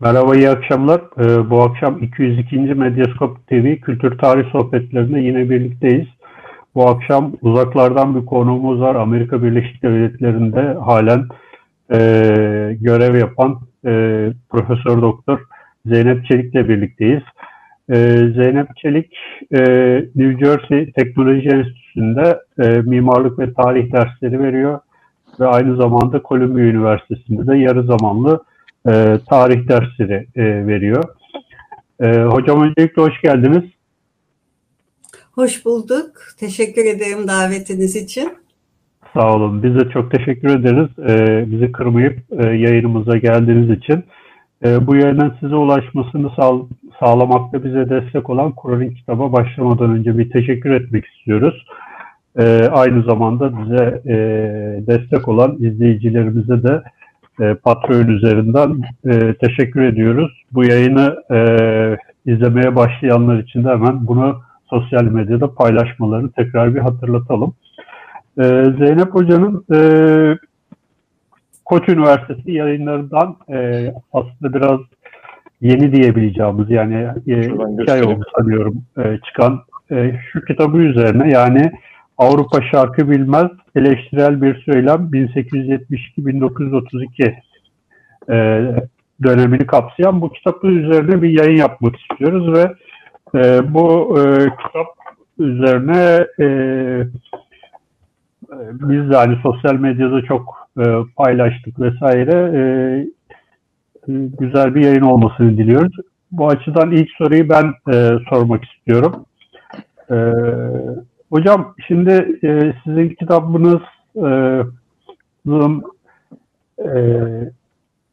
Merhaba, iyi akşamlar. Ee, bu akşam 202. Medyaskop TV Kültür Tarih Sohbetlerinde yine birlikteyiz. Bu akşam uzaklardan bir konuğumuz var. Amerika Birleşik Devletleri'nde halen e, görev yapan e, Profesör Doktor Zeynep Çelik'le birlikteyiz. E, Zeynep Çelik, e, New Jersey Teknoloji Enstitüsü'nde e, mimarlık ve tarih dersleri veriyor ve aynı zamanda Columbia Üniversitesi'nde de yarı zamanlı e, tarih dersleri e, veriyor. E, hocam öncelikle hoş geldiniz. Hoş bulduk. Teşekkür ederim davetiniz için. Sağ olun. Biz de çok teşekkür ederiz. E, bizi kırmayıp e, yayınımıza geldiğiniz için. E, bu yayının size ulaşmasını sağ, sağlamakta bize destek olan Kur'an'ın kitaba başlamadan önce bir teşekkür etmek istiyoruz. E, aynı zamanda bize e, destek olan izleyicilerimize de e, Patreon üzerinden e, teşekkür ediyoruz. Bu yayını e, izlemeye başlayanlar için de hemen bunu sosyal medyada paylaşmalarını tekrar bir hatırlatalım. E, Zeynep Hoca'nın e, Koç Üniversitesi yayınlarından e, aslında biraz yeni diyebileceğimiz yani e, iki ay oldu sanıyorum e, çıkan e, şu kitabı üzerine yani Avrupa Şarkı Bilmez Eleştirel Bir Söylem 1872-1932 e, dönemini kapsayan bu kitabı üzerine bir yayın yapmak istiyoruz ve e, bu e, kitap üzerine e, e biz de hani sosyal medyada çok e, paylaştık vesaire e, güzel bir yayın olmasını diliyoruz. Bu açıdan ilk soruyu ben e, sormak istiyorum. E, Hocam şimdi e, sizin kitabınız e, e,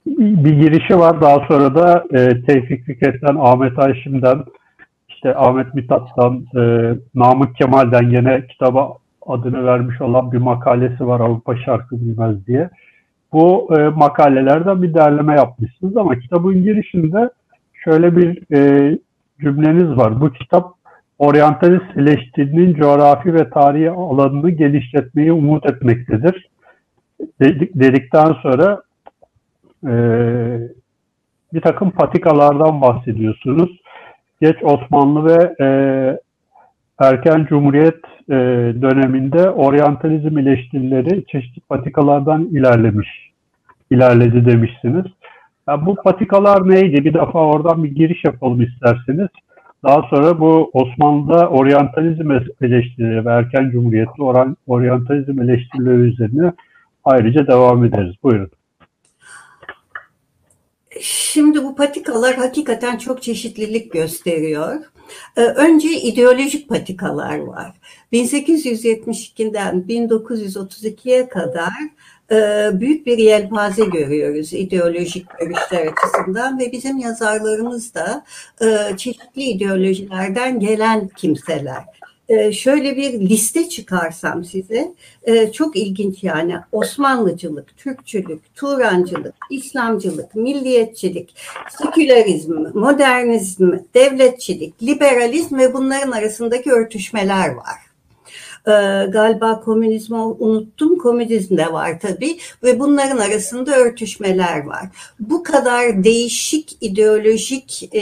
bir girişi var. Daha sonra da e, Tevfik Fikret'ten, Ahmet Ayşim'den, işte Ahmet Mithat'tan, e, Namık Kemal'den yine kitaba adını vermiş olan bir makalesi var Avrupa Şarkı Bilmez diye. Bu e, makalelerden bir derleme yapmışsınız ama kitabın girişinde şöyle bir e, cümleniz var. Bu kitap oryantalist eleştirinin coğrafi ve tarihi alanını genişletmeyi umut etmektedir. Dedik, dedikten sonra e, bir takım patikalardan bahsediyorsunuz. Geç Osmanlı ve e, erken Cumhuriyet e, döneminde oryantalizm eleştirileri çeşitli patikalardan ilerlemiş, ilerledi demişsiniz. Yani bu patikalar neydi? Bir defa oradan bir giriş yapalım isterseniz. Daha sonra bu Osmanlı'da oryantalizm eleştirileri ve erken cumhuriyetli oryantalizm eleştirileri üzerine ayrıca devam ederiz. Buyurun. Şimdi bu patikalar hakikaten çok çeşitlilik gösteriyor. Ee, önce ideolojik patikalar var. 1872'den 1932'ye kadar büyük bir yelpaze görüyoruz ideolojik görüşler açısından ve bizim yazarlarımız da e, çeşitli ideolojilerden gelen kimseler. E, şöyle bir liste çıkarsam size çok ilginç yani Osmanlıcılık, Türkçülük, Turancılık, İslamcılık, milliyetçilik, sekülerizm, modernizm, devletçilik, liberalizm ve bunların arasındaki örtüşmeler var e, galiba komünizmi unuttum. Komünizm de var tabii ve bunların arasında örtüşmeler var. Bu kadar değişik ideolojik e,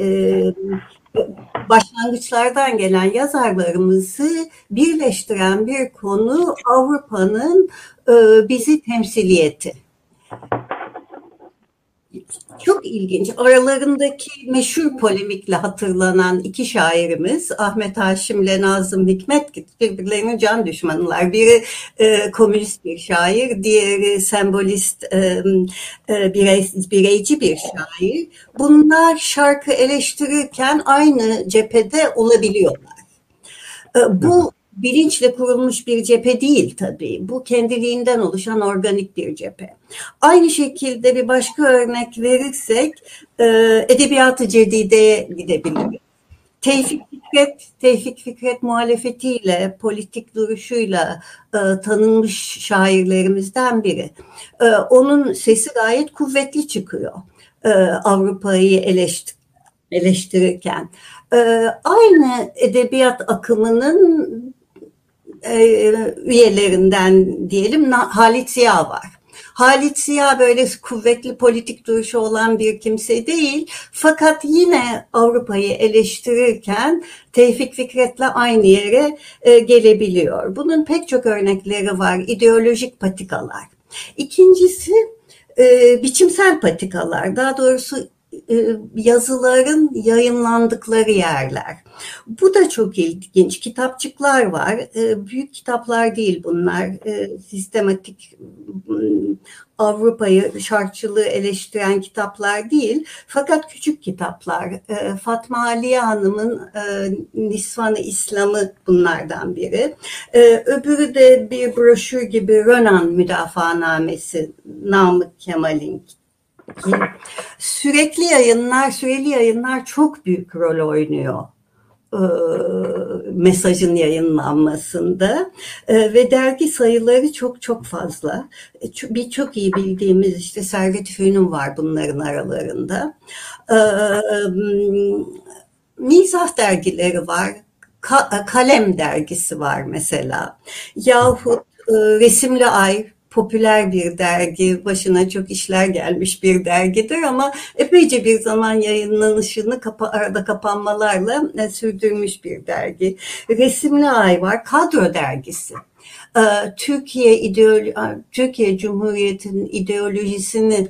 e, başlangıçlardan gelen yazarlarımızı birleştiren bir konu Avrupa'nın e, bizi temsiliyeti. Çok ilginç. Aralarındaki meşhur polemikle hatırlanan iki şairimiz Ahmet Haşim ile Nazım Hikmet birbirlerinin can düşmanılar. Biri e, komünist bir şair, diğeri sembolist, e, e, birey, bireyci bir şair. Bunlar şarkı eleştirirken aynı cephede olabiliyorlar. E, bu bilinçle kurulmuş bir cephe değil tabii. Bu kendiliğinden oluşan organik bir cephe. Aynı şekilde bir başka örnek verirsek e, edebiyatı cedideye gidebiliriz. Tevfik Fikret, Tevfik Fikret muhalefetiyle, politik duruşuyla e, tanınmış şairlerimizden biri. E, onun sesi gayet kuvvetli çıkıyor e, Avrupa'yı eleştir eleştirirken. E, aynı edebiyat akımının e, üyelerinden diyelim Halit Ziya var. Halit Ziya böyle kuvvetli politik duruşu olan bir kimse değil. Fakat yine Avrupa'yı eleştirirken Tevfik Fikret'le aynı yere e, gelebiliyor. Bunun pek çok örnekleri var. İdeolojik patikalar. İkincisi e, biçimsel patikalar. Daha doğrusu yazıların yayınlandıkları yerler. Bu da çok ilginç. Kitapçıklar var. E, büyük kitaplar değil bunlar. E, sistematik Avrupa'yı şarkçılığı eleştiren kitaplar değil. Fakat küçük kitaplar. Fatma Aliye Hanım'ın Nisvan-ı İslam'ı bunlardan biri. Öbürü de bir broşür gibi Renan Müdafaanamesi Namık Kemal'in sürekli yayınlar, süreli yayınlar çok büyük rol oynuyor e, mesajın yayınlanmasında e, ve dergi sayıları çok çok fazla. E, bir çok iyi bildiğimiz işte Servet Fünun var bunların aralarında. Mizah dergileri var. Kalem dergisi var mesela. Yahut Resimli Ay popüler bir dergi, başına çok işler gelmiş bir dergidir ama epeyce bir zaman yayınlanışını kapa, arada kapanmalarla e, sürdürmüş bir dergi. Resimli Ay var, Kadro Dergisi. E, Türkiye ideolo Türkiye Cumhuriyeti'nin ideolojisini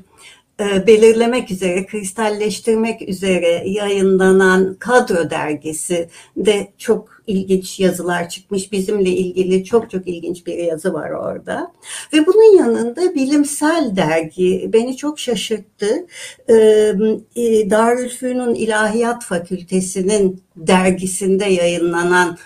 e, belirlemek üzere, kristalleştirmek üzere yayınlanan Kadro Dergisi de çok ilginç yazılar çıkmış. Bizimle ilgili çok çok ilginç bir yazı var orada. Ve bunun yanında bilimsel dergi beni çok şaşırttı. E, Darülfünun İlahiyat Fakültesi'nin dergisinde yayınlanan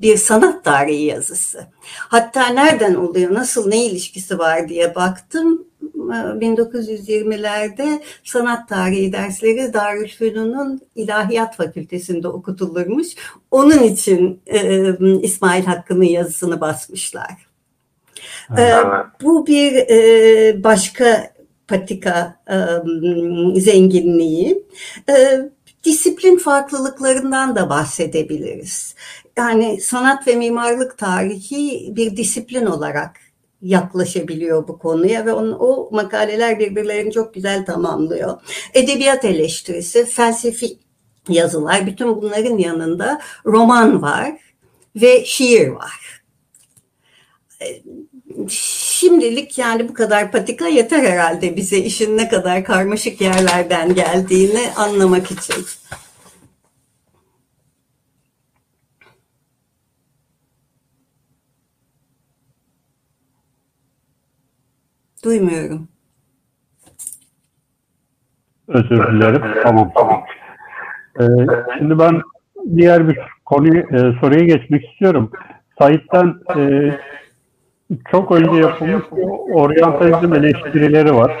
bir sanat tarihi yazısı. Hatta nereden oluyor, nasıl, ne ilişkisi var diye baktım 1920'lerde sanat tarihi dersleri Darülfünun'un İlahiyat Fakültesi'nde okutulurmuş. Onun için e, İsmail Hakkı'nın yazısını basmışlar. E, bu bir e, başka patika e, zenginliği. E, disiplin farklılıklarından da bahsedebiliriz. Yani sanat ve mimarlık tarihi bir disiplin olarak yaklaşabiliyor bu konuya ve onun, o makaleler birbirlerini çok güzel tamamlıyor. Edebiyat eleştirisi, felsefi yazılar, bütün bunların yanında roman var ve şiir var. E, şimdilik yani bu kadar patika yeter herhalde bize işin ne kadar karmaşık yerlerden geldiğini anlamak için. Duymuyorum. Özür dilerim. Tamam. Tamam. Ee, şimdi ben diğer bir konuyu e, soruya geçmek istiyorum. Sait'ten e, çok önce yapılmış oryantalizm eleştirileri var.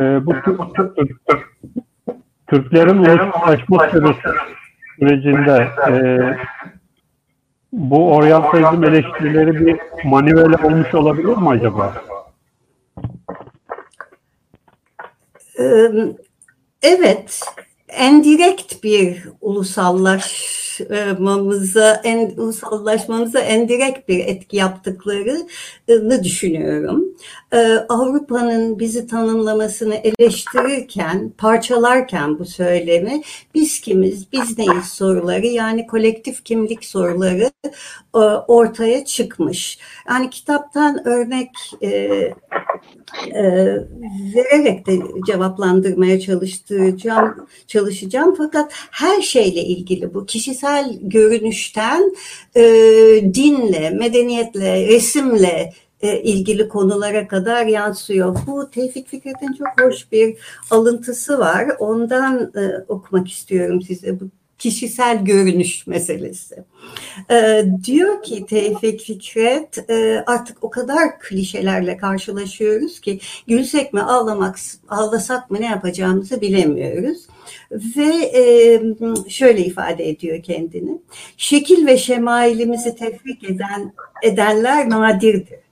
E, bu Türk, Türk, Türk, Türklerin uluslaşma sürecinde e, bu oryantalizm eleştirileri bir manivele olmuş olabilir mi acaba? Evet, endirekt bir ulusallaşmamıza, en, ulusallaşmamıza endirekt bir etki yaptıklarını düşünüyorum. Ee, Avrupa'nın bizi tanımlamasını eleştirirken, parçalarken bu söylemi biz kimiz, biz neyiz soruları yani kolektif kimlik soruları e, ortaya çıkmış. Yani kitaptan örnek e, e, vererek de cevaplandırmaya çalıştıracağım, çalışacağım. Fakat her şeyle ilgili bu kişisel görünüşten e, dinle, medeniyetle, resimle e, ilgili konulara kadar yansıyor. Bu Tevfik Fikret'in çok hoş bir alıntısı var. Ondan e, okumak istiyorum size. Bu kişisel görünüş meselesi. Ee, diyor ki Tevfik Fikret e, artık o kadar klişelerle karşılaşıyoruz ki gülsek mi ağlamak ağlasak mı ne yapacağımızı bilemiyoruz. Ve e, şöyle ifade ediyor kendini. Şekil ve şemailimizi tefrik eden edenler nadirdir.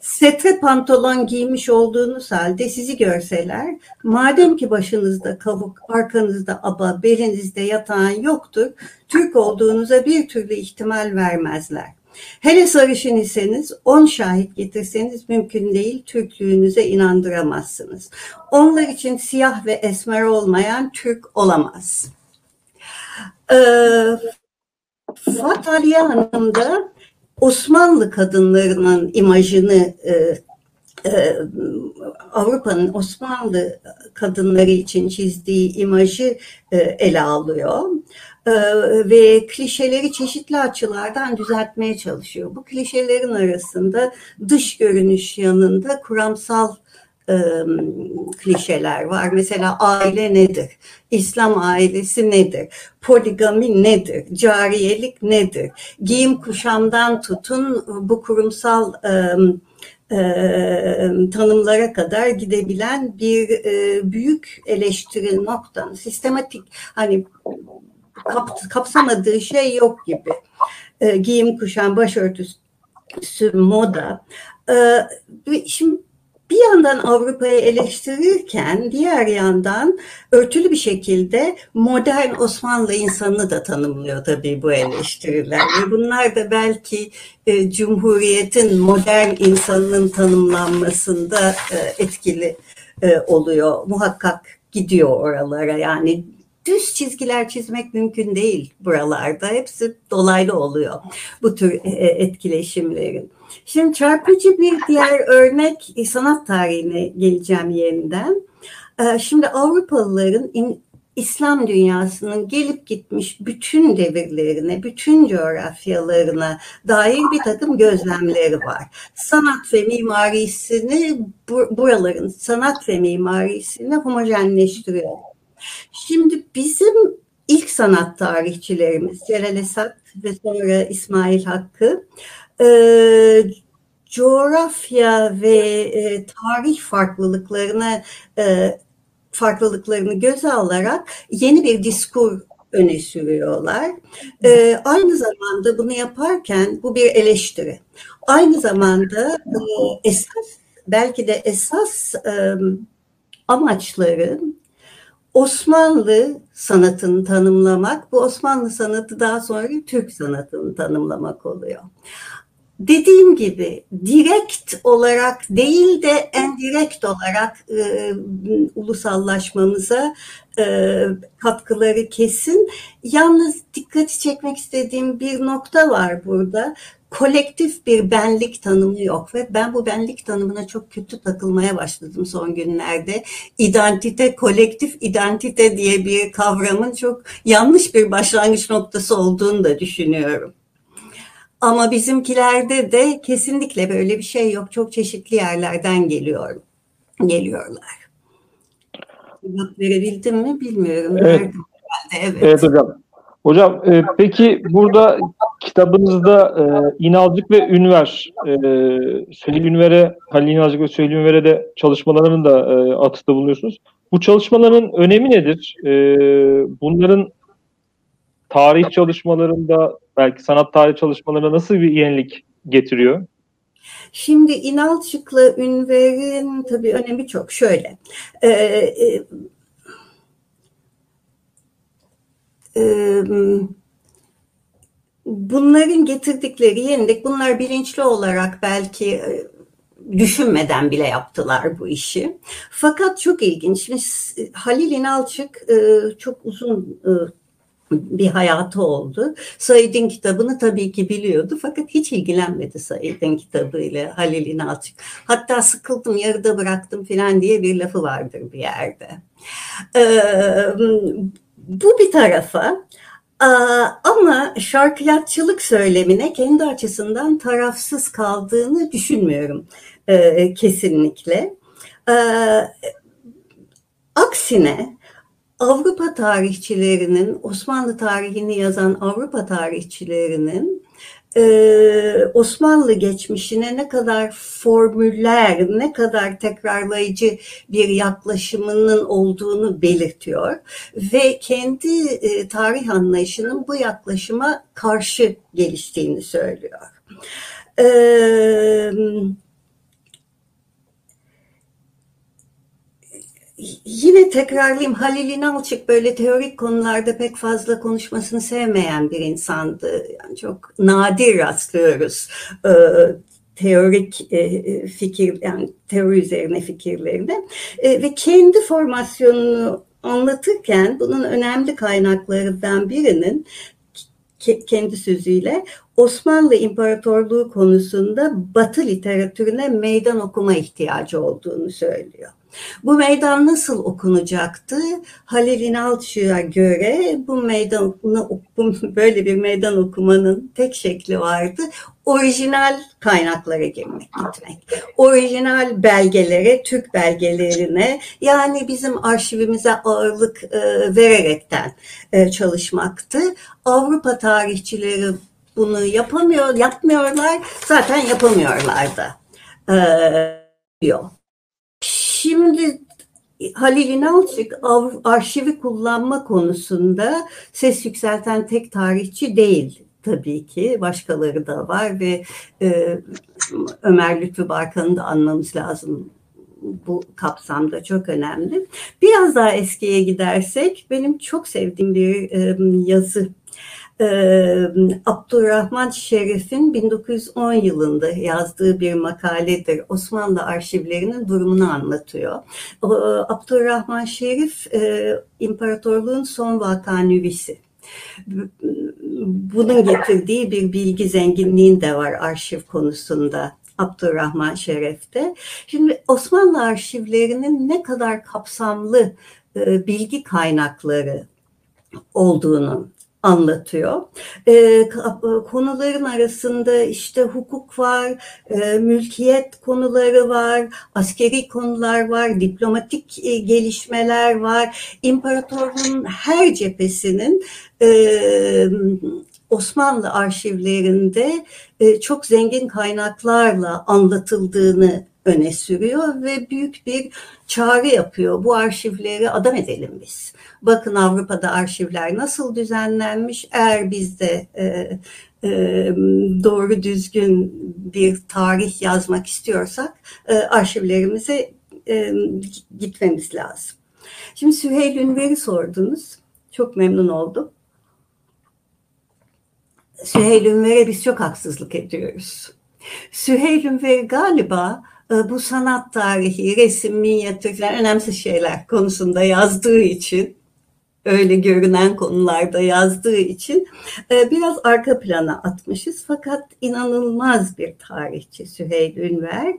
Setre pantolon giymiş olduğunuz halde sizi görseler, madem ki başınızda kavuk, arkanızda aba, belinizde yatağın yoktur, Türk olduğunuza bir türlü ihtimal vermezler. Hele sarışın iseniz on şahit getirseniz mümkün değil Türklüğünüze inandıramazsınız. Onlar için siyah ve esmer olmayan Türk olamaz. Ee, Fatih Aliye Hanım da Osmanlı kadınlarının imajını e, e, Avrupa'nın Osmanlı kadınları için çizdiği imajı e, ele alıyor e, ve klişeleri çeşitli açılardan düzeltmeye çalışıyor. Bu klişelerin arasında dış görünüş yanında kuramsal klişeler var. Mesela aile nedir? İslam ailesi nedir? Poligami nedir? Cariyelik nedir? Giyim kuşamdan tutun bu kurumsal e, tanımlara kadar gidebilen bir e, büyük eleştiri noktanın sistematik hani kap, kapsamadığı şey yok gibi. E, giyim kuşam, başörtüsü, moda. E, şimdi bir yandan Avrupa'yı eleştirirken diğer yandan örtülü bir şekilde modern Osmanlı insanını da tanımlıyor tabii bu eleştiriler. Ve bunlar da belki e, Cumhuriyet'in modern insanının tanımlanmasında e, etkili e, oluyor. Muhakkak gidiyor oralara yani düz çizgiler çizmek mümkün değil buralarda. Hepsi dolaylı oluyor bu tür e, etkileşimlerin. Şimdi çarpıcı bir diğer örnek e, sanat tarihine geleceğim yeniden. E, şimdi Avrupalıların İslam dünyasının gelip gitmiş bütün devirlerine, bütün coğrafyalarına dair bir takım gözlemleri var. Sanat ve mimarisini, buraların sanat ve mimarisini homojenleştiriyor. Şimdi bizim ilk sanat tarihçilerimiz Celal Esat ve sonra İsmail Hakkı e, coğrafya ve e, tarih farklılıklarını e, farklılıklarını göze alarak yeni bir diskur öne sürüyorlar. E, aynı zamanda bunu yaparken bu bir eleştiri. Aynı zamanda e, esas belki de esas e, amaçları Osmanlı sanatını tanımlamak, bu Osmanlı sanatı daha sonra Türk sanatını tanımlamak oluyor. Dediğim gibi direkt olarak değil de endirekt olarak e, ulusallaşmamıza e, katkıları kesin. Yalnız dikkati çekmek istediğim bir nokta var burada kolektif bir benlik tanımı yok ve ben bu benlik tanımına çok kötü takılmaya başladım son günlerde. İdentite, kolektif identite diye bir kavramın çok yanlış bir başlangıç noktası olduğunu da düşünüyorum. Ama bizimkilerde de kesinlikle böyle bir şey yok. Çok çeşitli yerlerden geliyor, geliyorlar. Cevap verebildim mi bilmiyorum. Evet. evet. evet hocam. Hocam e, peki burada kitabınızda e, İnalcık ve Ünver, e, Söyleyim Ünver'e, Halil İnalcık ve Söyleyim Ünver'e de çalışmalarının da e, atıfta bulunuyorsunuz. Bu çalışmaların önemi nedir? E, bunların tarih çalışmalarında, belki sanat tarih çalışmalarına nasıl bir yenilik getiriyor? Şimdi İnalcık'la Ünver'in tabii önemi çok. Şöyle, e, e, bunların getirdikleri yenilik bunlar bilinçli olarak belki düşünmeden bile yaptılar bu işi. Fakat çok ilginç. Şimdi Halil İnalçık çok uzun bir hayatı oldu. Said'in kitabını tabii ki biliyordu fakat hiç ilgilenmedi Said'in kitabıyla Halil İnalçık. Hatta sıkıldım yarıda bıraktım falan diye bir lafı vardır bir yerde. Bu bir tarafa ama şarkıyatçılık söylemine kendi açısından tarafsız kaldığını düşünmüyorum kesinlikle. Aksine Avrupa tarihçilerinin, Osmanlı tarihini yazan Avrupa tarihçilerinin e, Osmanlı geçmişine ne kadar formüller, ne kadar tekrarlayıcı bir yaklaşımının olduğunu belirtiyor ve kendi e, tarih anlayışının bu yaklaşıma karşı geliştiğini söylüyor. Yine tekrarlayayım Halil İnalçık böyle teorik konularda pek fazla konuşmasını sevmeyen bir insandı. Yani çok nadir rastlıyoruz e, teorik e, fikir yani teori üzerine fikirlerine e, ve kendi formasyonunu anlatırken bunun önemli kaynaklarından birinin kendi sözüyle Osmanlı İmparatorluğu konusunda Batı literatürüne meydan okuma ihtiyacı olduğunu söylüyor. Bu meydan nasıl okunacaktı? Halil İnalçı'ya göre bu meydanı böyle bir meydan okumanın tek şekli vardı. Orijinal kaynaklara girmek, gitmek. Orijinal belgelere, Türk belgelerine yani bizim arşivimize ağırlık e, vererekten e, çalışmaktı. Avrupa tarihçileri bunu yapamıyor, yapmıyorlar. Zaten yapamıyorlar da. E. Şimdi Halil İnalçık arşivi kullanma konusunda ses yükselten tek tarihçi değil tabii ki. Başkaları da var ve e, Ömer Lütfü Barkan'ı da anmamız lazım bu kapsamda çok önemli. Biraz daha eskiye gidersek benim çok sevdiğim bir e, yazı Abdurrahman Şerif'in 1910 yılında yazdığı bir makaledir. Osmanlı arşivlerinin durumunu anlatıyor. O, Abdurrahman Şerif e, imparatorluğun son vakanüvisi. Bunun getirdiği bir bilgi zenginliğin de var arşiv konusunda. Abdurrahman Şeref'te. Şimdi Osmanlı arşivlerinin ne kadar kapsamlı e, bilgi kaynakları olduğunu anlatıyor. E, konuların arasında işte hukuk var, e, mülkiyet konuları var, askeri konular var, diplomatik e, gelişmeler var. İmparatorluğun her cephesinin e, Osmanlı arşivlerinde e, çok zengin kaynaklarla anlatıldığını öne sürüyor ve büyük bir çağrı yapıyor. Bu arşivleri adam edelim biz. Bakın Avrupa'da arşivler nasıl düzenlenmiş. Eğer biz de e, e, doğru düzgün bir tarih yazmak istiyorsak e, arşivlerimize e, gitmemiz lazım. Şimdi Süheyl Ünver'i sordunuz. Çok memnun oldum. Süheyl Ünver'e biz çok haksızlık ediyoruz. Süheyl Ünver galiba e, bu sanat tarihi, resim, minyatür falan önemsiz şeyler konusunda yazdığı için öyle görünen konularda yazdığı için e, biraz arka plana atmışız. Fakat inanılmaz bir tarihçi Süheyl Ünver.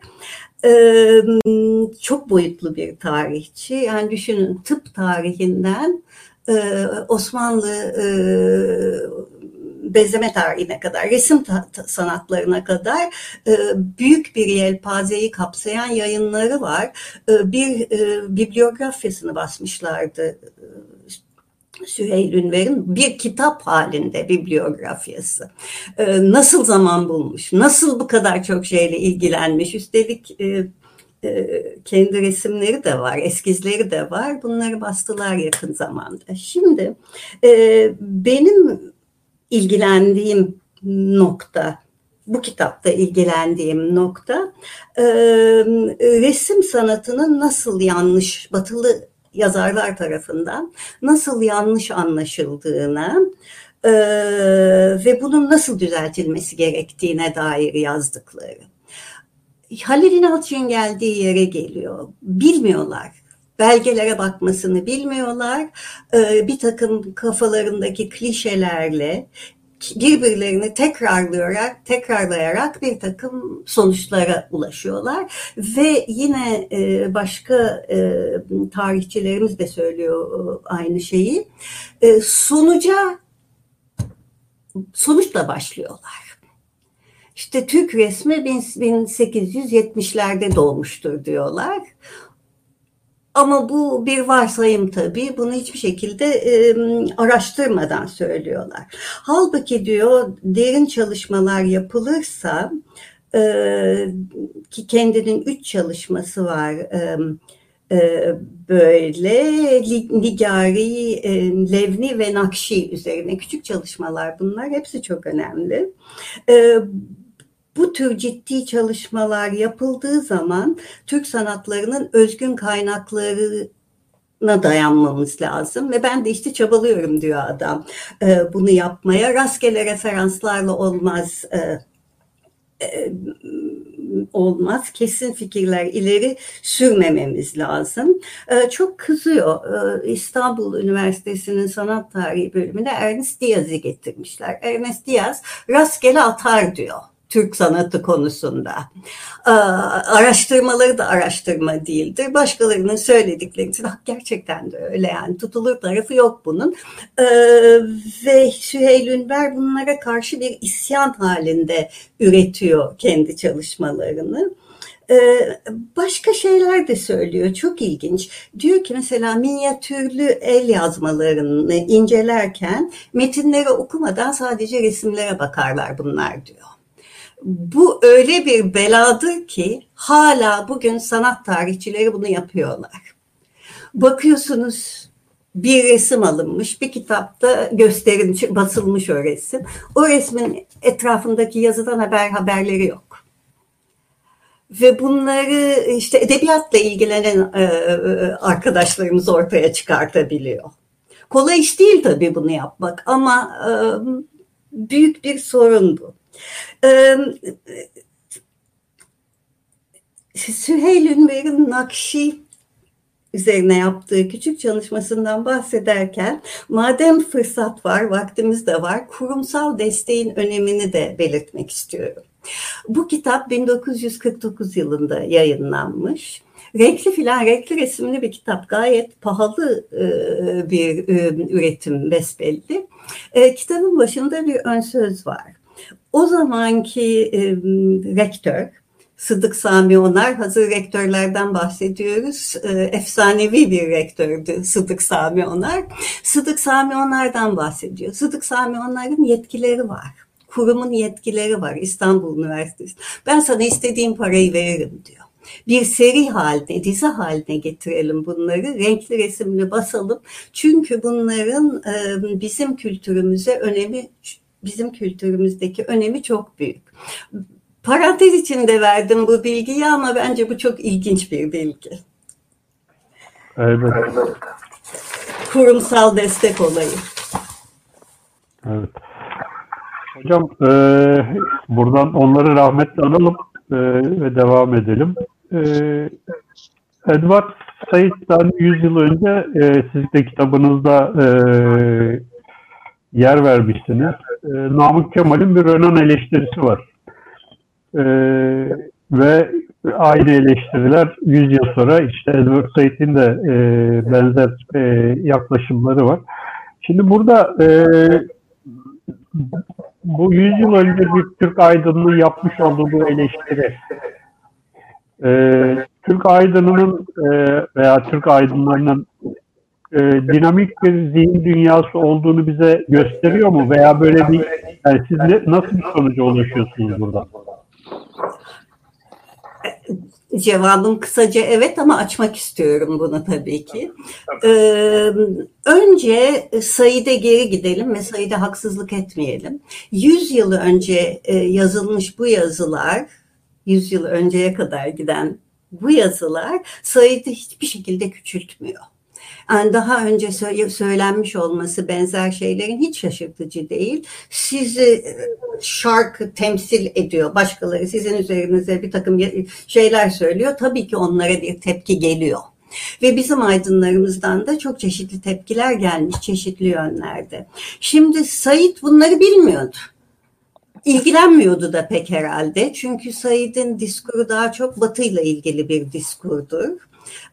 E, çok boyutlu bir tarihçi. Yani düşünün tıp tarihinden Osmanlı bezeme tarihine kadar, resim sanatlarına kadar e, büyük bir yelpazeyi kapsayan yayınları var. E, bir e, bibliografyasını basmışlardı e, Süheyl Ünver'in bir kitap halinde bibliografyası. Ee, nasıl zaman bulmuş, nasıl bu kadar çok şeyle ilgilenmiş, üstelik e, e, kendi resimleri de var, eskizleri de var. Bunları bastılar yakın zamanda. Şimdi e, benim ilgilendiğim nokta bu kitapta ilgilendiğim nokta e, resim sanatının nasıl yanlış batılı yazarlar tarafından nasıl yanlış anlaşıldığına e, ve bunun nasıl düzeltilmesi gerektiğine dair yazdıkları. Halil İnalçı'nın geldiği yere geliyor. Bilmiyorlar belgelere bakmasını bilmiyorlar. Ee, bir takım kafalarındaki klişelerle birbirlerini tekrarlayarak tekrarlayarak bir takım sonuçlara ulaşıyorlar ve yine e, başka e, tarihçilerimiz de söylüyor e, aynı şeyi sonuca sonuçla başlıyorlar. İşte Türk resmi 1870'lerde doğmuştur diyorlar. Ama bu bir varsayım tabii. Bunu hiçbir şekilde e, araştırmadan söylüyorlar. Halbuki diyor derin çalışmalar yapılırsa e, ki kendinin üç çalışması var. E, böyle Nigari, Levni ve Nakşi üzerine küçük çalışmalar bunlar. Hepsi çok önemli. Bu tür ciddi çalışmalar yapıldığı zaman Türk sanatlarının özgün kaynakları na dayanmamız lazım ve ben de işte çabalıyorum diyor adam e, bunu yapmaya rastgele referanslarla olmaz e, e, olmaz. Kesin fikirler ileri sürmememiz lazım. E, çok kızıyor. E, İstanbul Üniversitesi'nin sanat tarihi bölümünde Ernest Diaz'ı getirmişler. Ernest Diaz rastgele atar diyor. Türk sanatı konusunda. Ee, araştırmaları da araştırma değildir. Başkalarının söyledikleri için gerçekten de öyle yani tutulur tarafı yok bunun. Ee, ve Süheyl Ünver bunlara karşı bir isyan halinde üretiyor kendi çalışmalarını. Ee, başka şeyler de söylüyor. Çok ilginç. Diyor ki mesela minyatürlü el yazmalarını incelerken metinleri okumadan sadece resimlere bakarlar bunlar diyor. Bu öyle bir beladır ki hala bugün sanat tarihçileri bunu yapıyorlar. Bakıyorsunuz bir resim alınmış, bir kitapta gösterilmiş, basılmış o resim. O resmin etrafındaki yazıdan haber haberleri yok. Ve bunları işte edebiyatla ilgilenen e, e, arkadaşlarımız ortaya çıkartabiliyor. Kolay iş değil tabii bunu yapmak ama e, büyük bir sorun bu. Ee, Süheyl Ünver'in Nakşi üzerine yaptığı küçük çalışmasından bahsederken madem fırsat var, vaktimiz de var, kurumsal desteğin önemini de belirtmek istiyorum. Bu kitap 1949 yılında yayınlanmış. Renkli filan, renkli resimli bir kitap. Gayet pahalı bir üretim besbelli. Kitabın başında bir ön söz var. O zamanki e, rektör, Sıdık Sami Onar, hazır rektörlerden bahsediyoruz. Efsanevi bir rektördü Sıdık Sami Onar. Sıdık Sami Onar'dan bahsediyor. Sıdık Sami Onar'ın yetkileri var. Kurumun yetkileri var İstanbul Üniversitesi. Ben sana istediğim parayı veririm diyor. Bir seri haline, dizi haline getirelim bunları. Renkli resimli basalım. Çünkü bunların bizim kültürümüze önemi bizim kültürümüzdeki önemi çok büyük. Parantez içinde verdim bu bilgiyi ama bence bu çok ilginç bir bilgi. Evet. Kurumsal destek olayı. Evet. Hocam e, buradan onları rahmetle analım e, ve devam edelim. E, Edward Said'den 100 yıl önce e, siz de kitabınızda e, yer vermişsiniz. E, Namık Kemal'in bir Renan eleştirisi var. E, ve aynı eleştiriler 100 yıl sonra işte Edward Said'in de e, benzer e, yaklaşımları var. Şimdi burada e, bu 100 yıl önce bir Türk aydınlığı yapmış olduğu bu eleştiri e, Türk aydınının e, veya Türk aydınlarının e, dinamik bir zihin dünyası olduğunu bize gösteriyor mu? Veya böyle bir yani siz ne, nasıl bir sonuca ulaşıyorsunuz burada? Cevabım kısaca evet ama açmak istiyorum bunu tabii ki. Ee, önce Said'e geri gidelim ve Said'e haksızlık etmeyelim. Yüz yıl önce e, yazılmış bu yazılar, yüz yıl önceye kadar giden bu yazılar Said'i hiçbir şekilde küçültmüyor. Daha önce söylenmiş olması benzer şeylerin hiç şaşırtıcı değil. Sizi e, şarkı temsil ediyor. Başkaları sizin üzerinize bir takım şeyler söylüyor. Tabii ki onlara bir tepki geliyor. Ve bizim aydınlarımızdan da çok çeşitli tepkiler gelmiş çeşitli yönlerde. Şimdi Said bunları bilmiyordu. İlgilenmiyordu da pek herhalde. Çünkü Said'in diskuru daha çok batıyla ilgili bir diskurdur.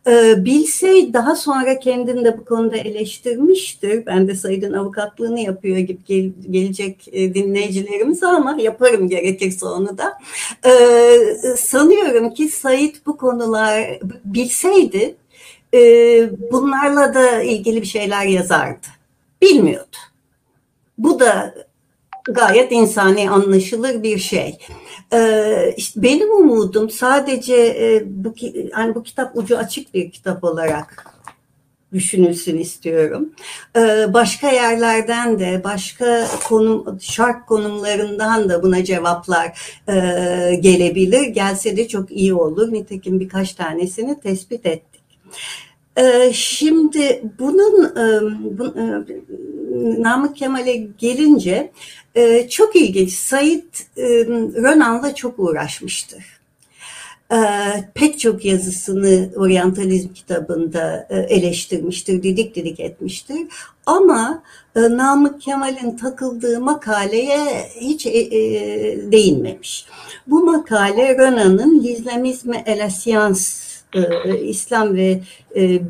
Ee, Bilsey daha sonra kendini de bu konuda eleştirmiştir. Ben de Said'in avukatlığını yapıyor gibi gel, gelecek e, dinleyicilerimiz ama yaparım gerekirse onu da. Ee, sanıyorum ki Said bu konular bilseydi e, bunlarla da ilgili bir şeyler yazardı. Bilmiyordu. Bu da gayet insani anlaşılır bir şey. Ee, benim umudum sadece e, bu yani bu kitap ucu açık bir kitap olarak düşünülsün istiyorum. Ee, başka yerlerden de, başka konum, şark konumlarından da buna cevaplar e, gelebilir. Gelse de çok iyi olur. Nitekim birkaç tanesini tespit ettik. Ee, şimdi bunun bu, e, Namık Kemal'e gelince e, çok ilginç. Said Ronan'la çok uğraşmıştır. Pek çok yazısını oryantalizm kitabında eleştirmiştir, didik didik etmiştir. Ama Namık Kemal'in takıldığı makaleye hiç değinmemiş. Bu makale Ronan'ın L'Islamisme et la Science e, İslam ve e,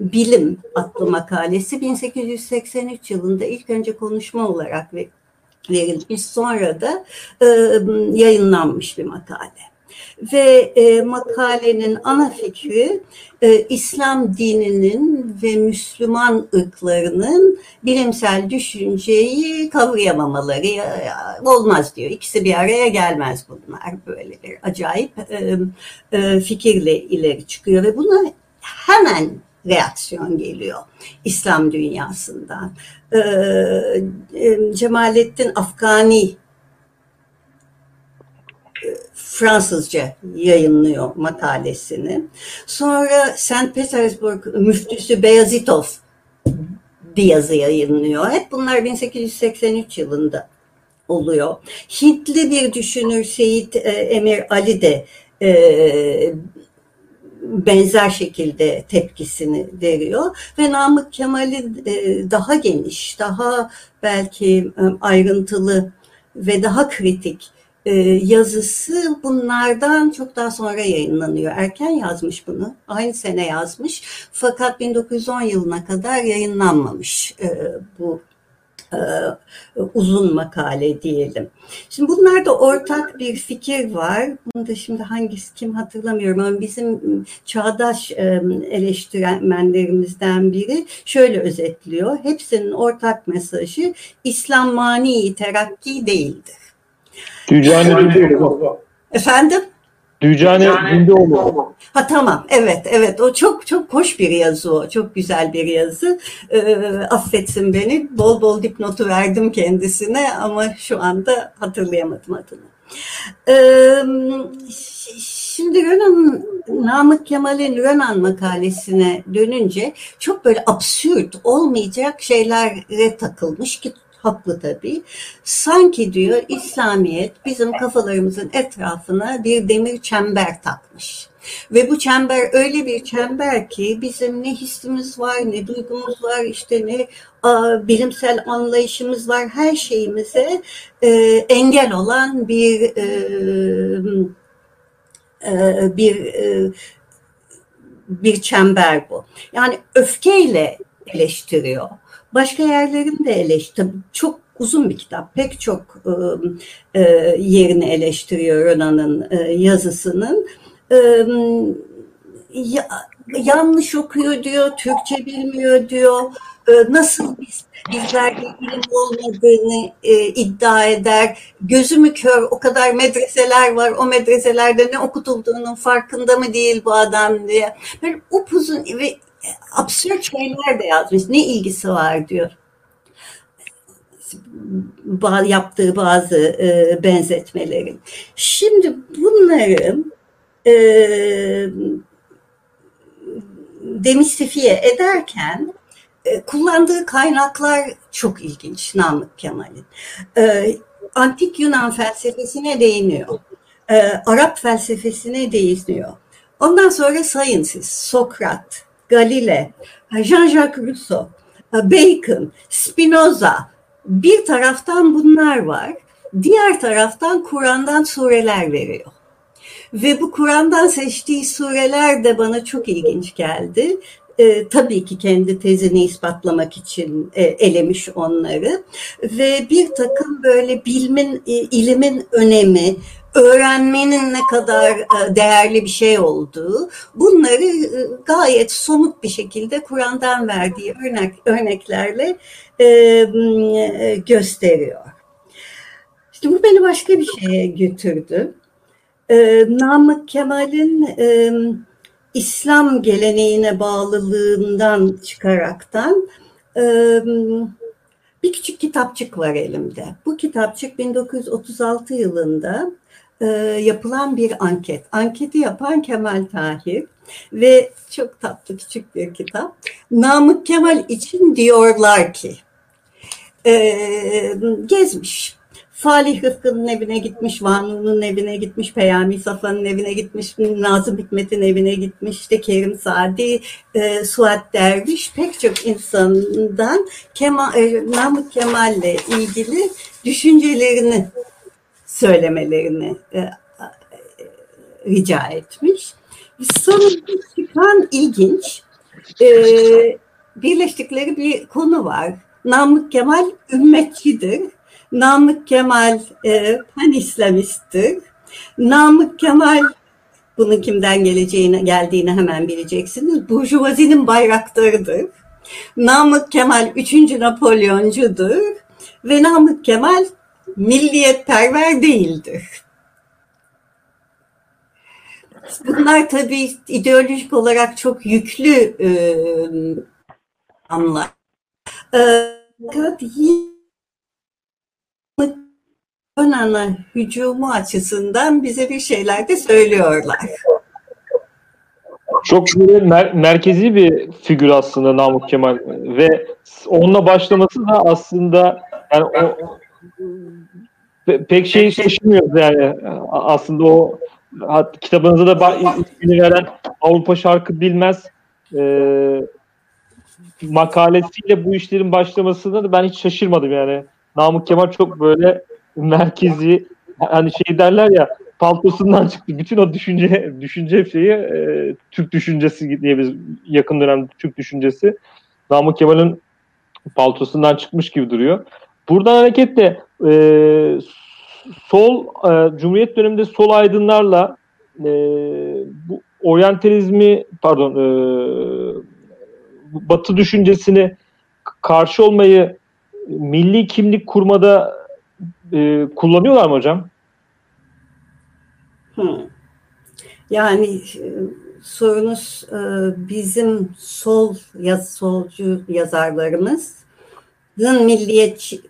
Bilim adlı makalesi 1883 yılında ilk önce konuşma olarak verilmiş. Sonra da e, yayınlanmış bir makale. Ve e, makalenin ana fikri e, İslam dininin ve Müslüman ırklarının bilimsel düşünceyi kavrayamamaları ya, olmaz diyor. İkisi bir araya gelmez bunlar. Böyle bir acayip e, e, fikirle ileri çıkıyor ve buna hemen reaksiyon geliyor İslam dünyasından. E, e, Cemalettin Afgani Fransızca yayınlıyor makalesini. Sonra St. Petersburg müftüsü Beyazitov bir yazı yayınlıyor. Hep bunlar 1883 yılında oluyor. Hintli bir düşünür Seyit e, Emir Ali de e, benzer şekilde tepkisini veriyor ve Namık Kemal'in e, daha geniş, daha belki e, ayrıntılı ve daha kritik e, yazısı bunlardan çok daha sonra yayınlanıyor. Erken yazmış bunu. Aynı sene yazmış. Fakat 1910 yılına kadar yayınlanmamış bu uzun makale diyelim. Şimdi bunlarda ortak bir fikir var. Bunu da şimdi hangisi kim hatırlamıyorum ama bizim çağdaş eleştirmenlerimizden biri şöyle özetliyor. Hepsinin ortak mesajı İslam mani terakki değildir. Dindoğlu. Efendim? Dücane Dindoğlu. Ha tamam. Evet evet. O çok çok hoş bir yazı o. Çok güzel bir yazı. E, affetsin beni. Bol bol dipnotu verdim kendisine ama şu anda hatırlayamadım adını. E, şimdi Renan Namık Kemal'in Renan makalesine dönünce çok böyle absürt olmayacak şeylere takılmış ki haklı tabii. Sanki diyor İslamiyet bizim kafalarımızın etrafına bir demir çember takmış. Ve bu çember öyle bir çember ki bizim ne hissimiz var, ne duygumuz var, işte ne a, bilimsel anlayışımız var, her şeyimize e, engel olan bir e, e, bir e, bir çember bu. Yani öfkeyle eleştiriyor Başka yerlerinde eleştir. Çok uzun bir kitap. Pek çok e, yerini eleştiriyor Rona'nın e, yazısının. E, ya, yanlış okuyor diyor, Türkçe bilmiyor diyor. E, nasıl biz bizlerde ilim olmadığını e, iddia eder. Gözümü kör o kadar medreseler var. O medreselerde ne okutulduğunun farkında mı değil bu adam diye. Böyle upuzun ve absürt şeyler de yazmış. Ne ilgisi var diyor. Yaptığı bazı e, benzetmelerin. Şimdi bunları e, demistifiye ederken e, kullandığı kaynaklar çok ilginç Namık Kemal'in. E, antik Yunan felsefesine değiniyor. E, Arap felsefesine değiniyor. Ondan sonra sayın siz Sokrat, Galile, Jean-Jacques Rousseau, Bacon, Spinoza bir taraftan bunlar var. Diğer taraftan Kur'an'dan sureler veriyor. Ve bu Kur'an'dan seçtiği sureler de bana çok ilginç geldi. E, tabii ki kendi tezini ispatlamak için e, elemiş onları ve bir takım böyle bilimin, e, ilimin önemi, öğrenmenin ne kadar e, değerli bir şey olduğu bunları e, gayet somut bir şekilde Kur'an'dan verdiği örnek örneklerle e, gösteriyor. İşte bu beni başka bir şeye götürdü. Namık Kemal'in İslam geleneğine bağlılığından çıkaraktan bir küçük kitapçık var elimde. Bu kitapçık 1936 yılında e, yapılan bir anket. Anketi yapan Kemal Tahir. ve çok tatlı küçük bir kitap. Namık Kemal için diyorlar ki e, gezmiş. Salih Rıfkı'nın evine gitmiş, Vanu'nun evine gitmiş, Peyami Safa'nın evine gitmiş, Nazım Hikmet'in evine gitmiş, işte Kerim Sadi, e, Suat Derviş pek çok insandan Kemal, e, Namık Kemal'le ilgili düşüncelerini söylemelerini e, e, rica etmiş. Sonunda çıkan ilginç e, birleştikleri bir konu var. Namık Kemal ümmetçidir. Namık Kemal e, pan İslamisttir. Namık Kemal bunun kimden geleceğini geldiğini hemen bileceksiniz. Burjuvazinin bayraktarıdır. Namık Kemal 3. Napolyoncudur ve Namık Kemal milliyetperver değildir. Bunlar tabii ideolojik olarak çok yüklü e, anlar. E, fakat Yunan'a hücumu açısından bize bir şeyler de söylüyorlar. Çok böyle mer- merkezi bir figür aslında Namık Kemal ve onunla başlaması da aslında yani o, pe- pek şey şaşırmıyoruz yani aslında o kitabınıza da ismini veren Avrupa şarkı bilmez e, makalesiyle bu işlerin başlamasında da ben hiç şaşırmadım yani. Namık Kemal çok böyle merkezi hani şey derler ya paltosundan çıktı. Bütün o düşünce düşünce şeyi e, Türk düşüncesi diye biz yakın dönem Türk düşüncesi Namık Kemal'in paltosundan çıkmış gibi duruyor. Buradan hareketle e, sol e, Cumhuriyet döneminde sol aydınlarla e, bu oryantalizmi pardon e, Batı düşüncesini karşı olmayı milli kimlik kurmada e, kullanıyorlar mı hocam? Yani e, sorunuz e, bizim sol yaz solcu yazarlarımızın milliyetçi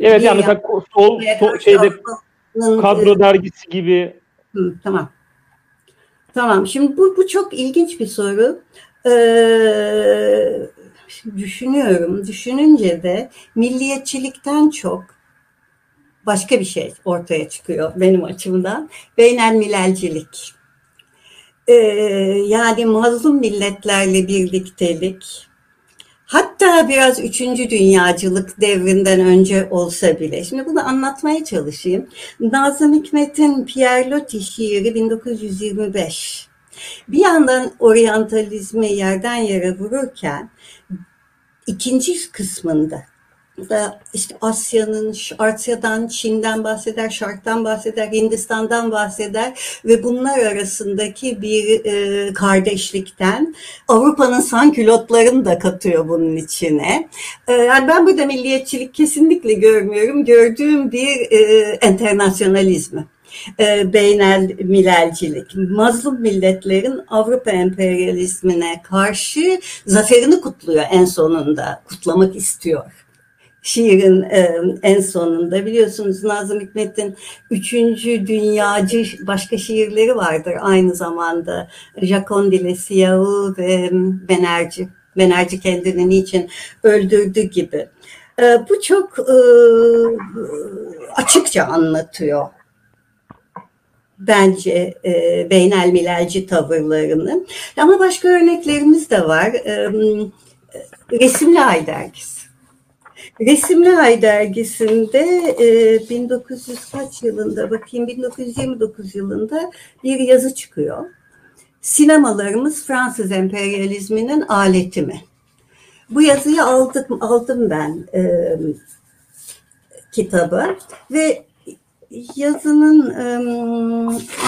Evet yani mesela sol, sol şeyde kadro dergisi gibi. Hı, tamam. Tamam. Şimdi bu, bu çok ilginç bir soru. Ee, düşünüyorum. Düşününce de milliyetçilikten çok başka bir şey ortaya çıkıyor benim açımdan. Beynel milelcilik. Ee, yani mazlum milletlerle birliktelik, Hatta biraz üçüncü dünyacılık devrinden önce olsa bile. Şimdi bunu anlatmaya çalışayım. Nazım Hikmet'in Pierre Loti şiiri 1925. Bir yandan oryantalizmi yerden yere vururken ikinci kısmında da işte Asya'nın, Asya'dan, Çin'den bahseder, Şark'tan bahseder, Hindistan'dan bahseder ve bunlar arasındaki bir e, kardeşlikten Avrupa'nın sankülotlarını da katıyor bunun içine. E, yani ben burada milliyetçilik kesinlikle görmüyorum. Gördüğüm bir e, enternasyonalizmi e, beynel milelcilik. Mazlum milletlerin Avrupa emperyalizmine karşı zaferini kutluyor en sonunda. Kutlamak istiyor şiirin e, en sonunda biliyorsunuz Nazım Hikmet'in üçüncü dünyacı başka şiirleri vardır aynı zamanda. Jacondile Siyahı ve Benerci. Benerci kendini niçin öldürdü gibi. E, bu çok e, açıkça anlatıyor bence e, beynel milelci tavırlarını. Ama başka örneklerimiz de var. E, Resimli Ay dergisi. Resimli Ay dergisinde e, 1900 kaç yılında bakayım 1929 yılında bir yazı çıkıyor. Sinemalarımız Fransız emperyalizminin aleti mi? Bu yazıyı aldım, aldım ben e, kitabı ve yazının e,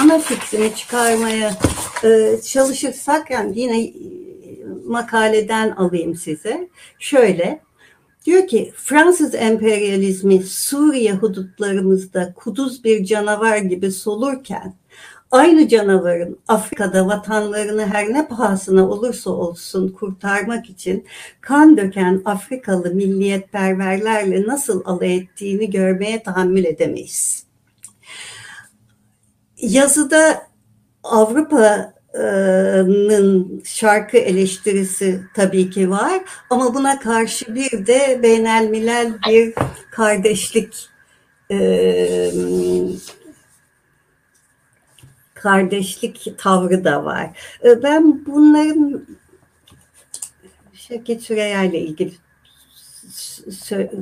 ana fikrini çıkarmaya e, çalışırsak yani yine makaleden alayım size. Şöyle Diyor ki Fransız emperyalizmi Suriye hudutlarımızda kuduz bir canavar gibi solurken aynı canavarın Afrika'da vatanlarını her ne pahasına olursa olsun kurtarmak için kan döken Afrikalı milliyetperverlerle nasıl alay ettiğini görmeye tahammül edemeyiz. Yazıda Avrupa şarkı eleştirisi tabii ki var ama buna karşı bir de beynelmilel bir kardeşlik kardeşlik tavrı da var. Ben bunların Şevket Süreya ile ilgili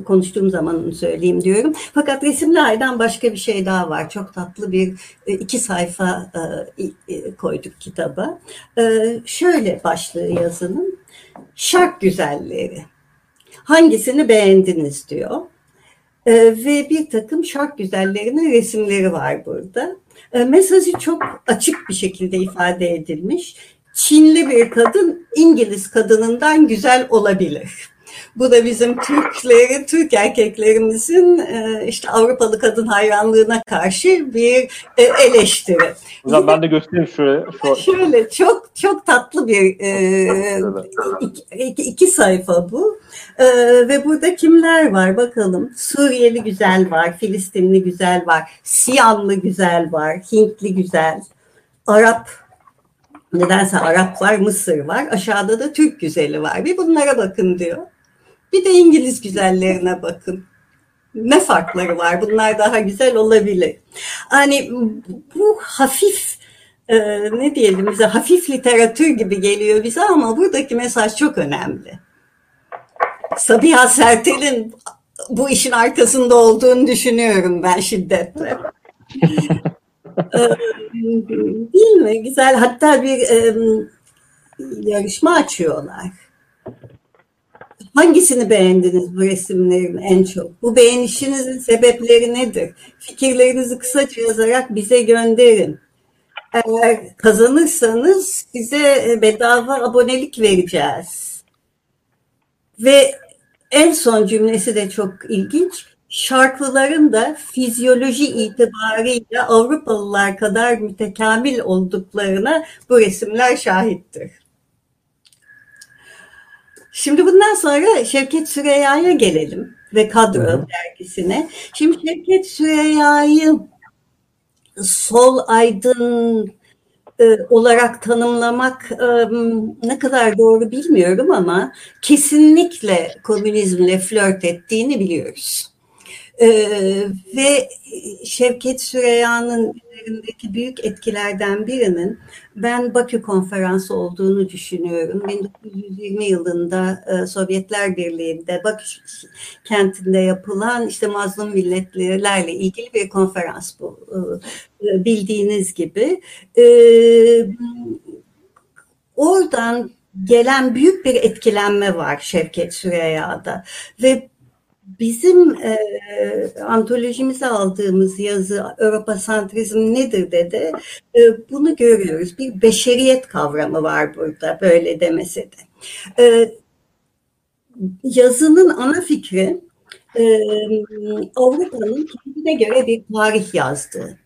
konuştuğum zaman söyleyeyim diyorum. Fakat resimli aydan başka bir şey daha var. Çok tatlı bir e, iki sayfa e, e, koyduk kitaba. Şöyle başlığı yazının. Şark güzelleri. Hangisini beğendiniz diyor. Ve bir takım şark güzellerinin resimleri var burada. Mesajı çok açık bir şekilde ifade edilmiş. Çinli bir kadın İngiliz kadınından güzel olabilir. Bu da bizim Türkleri, Türk erkeklerimizin e, işte Avrupalı kadın hayranlığına karşı bir e, eleştiri. Hocam ben de göstereyim. Şu... Şöyle çok çok tatlı bir e, iki, iki sayfa bu. Ve burada kimler var bakalım. Suriyeli güzel var, Filistinli güzel var, Siyanlı güzel var, Hintli güzel, Arap Nedense Arap var, Mısır var. Aşağıda da Türk güzeli var. Bir bunlara bakın diyor. Bir de İngiliz güzellerine bakın. Ne farkları var? Bunlar daha güzel olabilir. Hani bu hafif e, ne diyelim bize hafif literatür gibi geliyor bize ama buradaki mesaj çok önemli. Sabiha Sertel'in bu işin arkasında olduğunu düşünüyorum ben şiddetle. Ee, değil mi? Güzel. Hatta bir e, yarışma açıyorlar. Hangisini beğendiniz bu resimlerin en çok? Bu beğenişinizin sebepleri nedir? Fikirlerinizi kısaca yazarak bize gönderin. Eğer kazanırsanız size bedava abonelik vereceğiz. Ve en son cümlesi de çok ilginç. Şarkıların da fizyoloji itibariyle Avrupalılar kadar mütekamil olduklarına bu resimler şahittir. Şimdi bundan sonra Şevket Süreyya'ya gelelim ve Kadro Hı. dergisine. Şimdi Şevket Süreyya'yı sol aydın e, olarak tanımlamak e, ne kadar doğru bilmiyorum ama kesinlikle komünizmle flört ettiğini biliyoruz. Ee, ve Şevket Süreyya'nın üzerindeki büyük etkilerden birinin ben Bakü Konferansı olduğunu düşünüyorum. 1920 yılında e, Sovyetler Birliği'nde Bakü kentinde yapılan işte mazlum milletlerle ilgili bir konferans bu e, bildiğiniz gibi. E, oradan gelen büyük bir etkilenme var Şevket Süreyya'da ve Bizim e, antolojimize aldığımız yazı Avrupa santrizm nedir dedi. E, bunu görüyoruz. Bir beşeriyet kavramı var burada böyle demese de. E, yazının ana fikri e, Avrupa'nın kendine göre bir tarih yazdığı.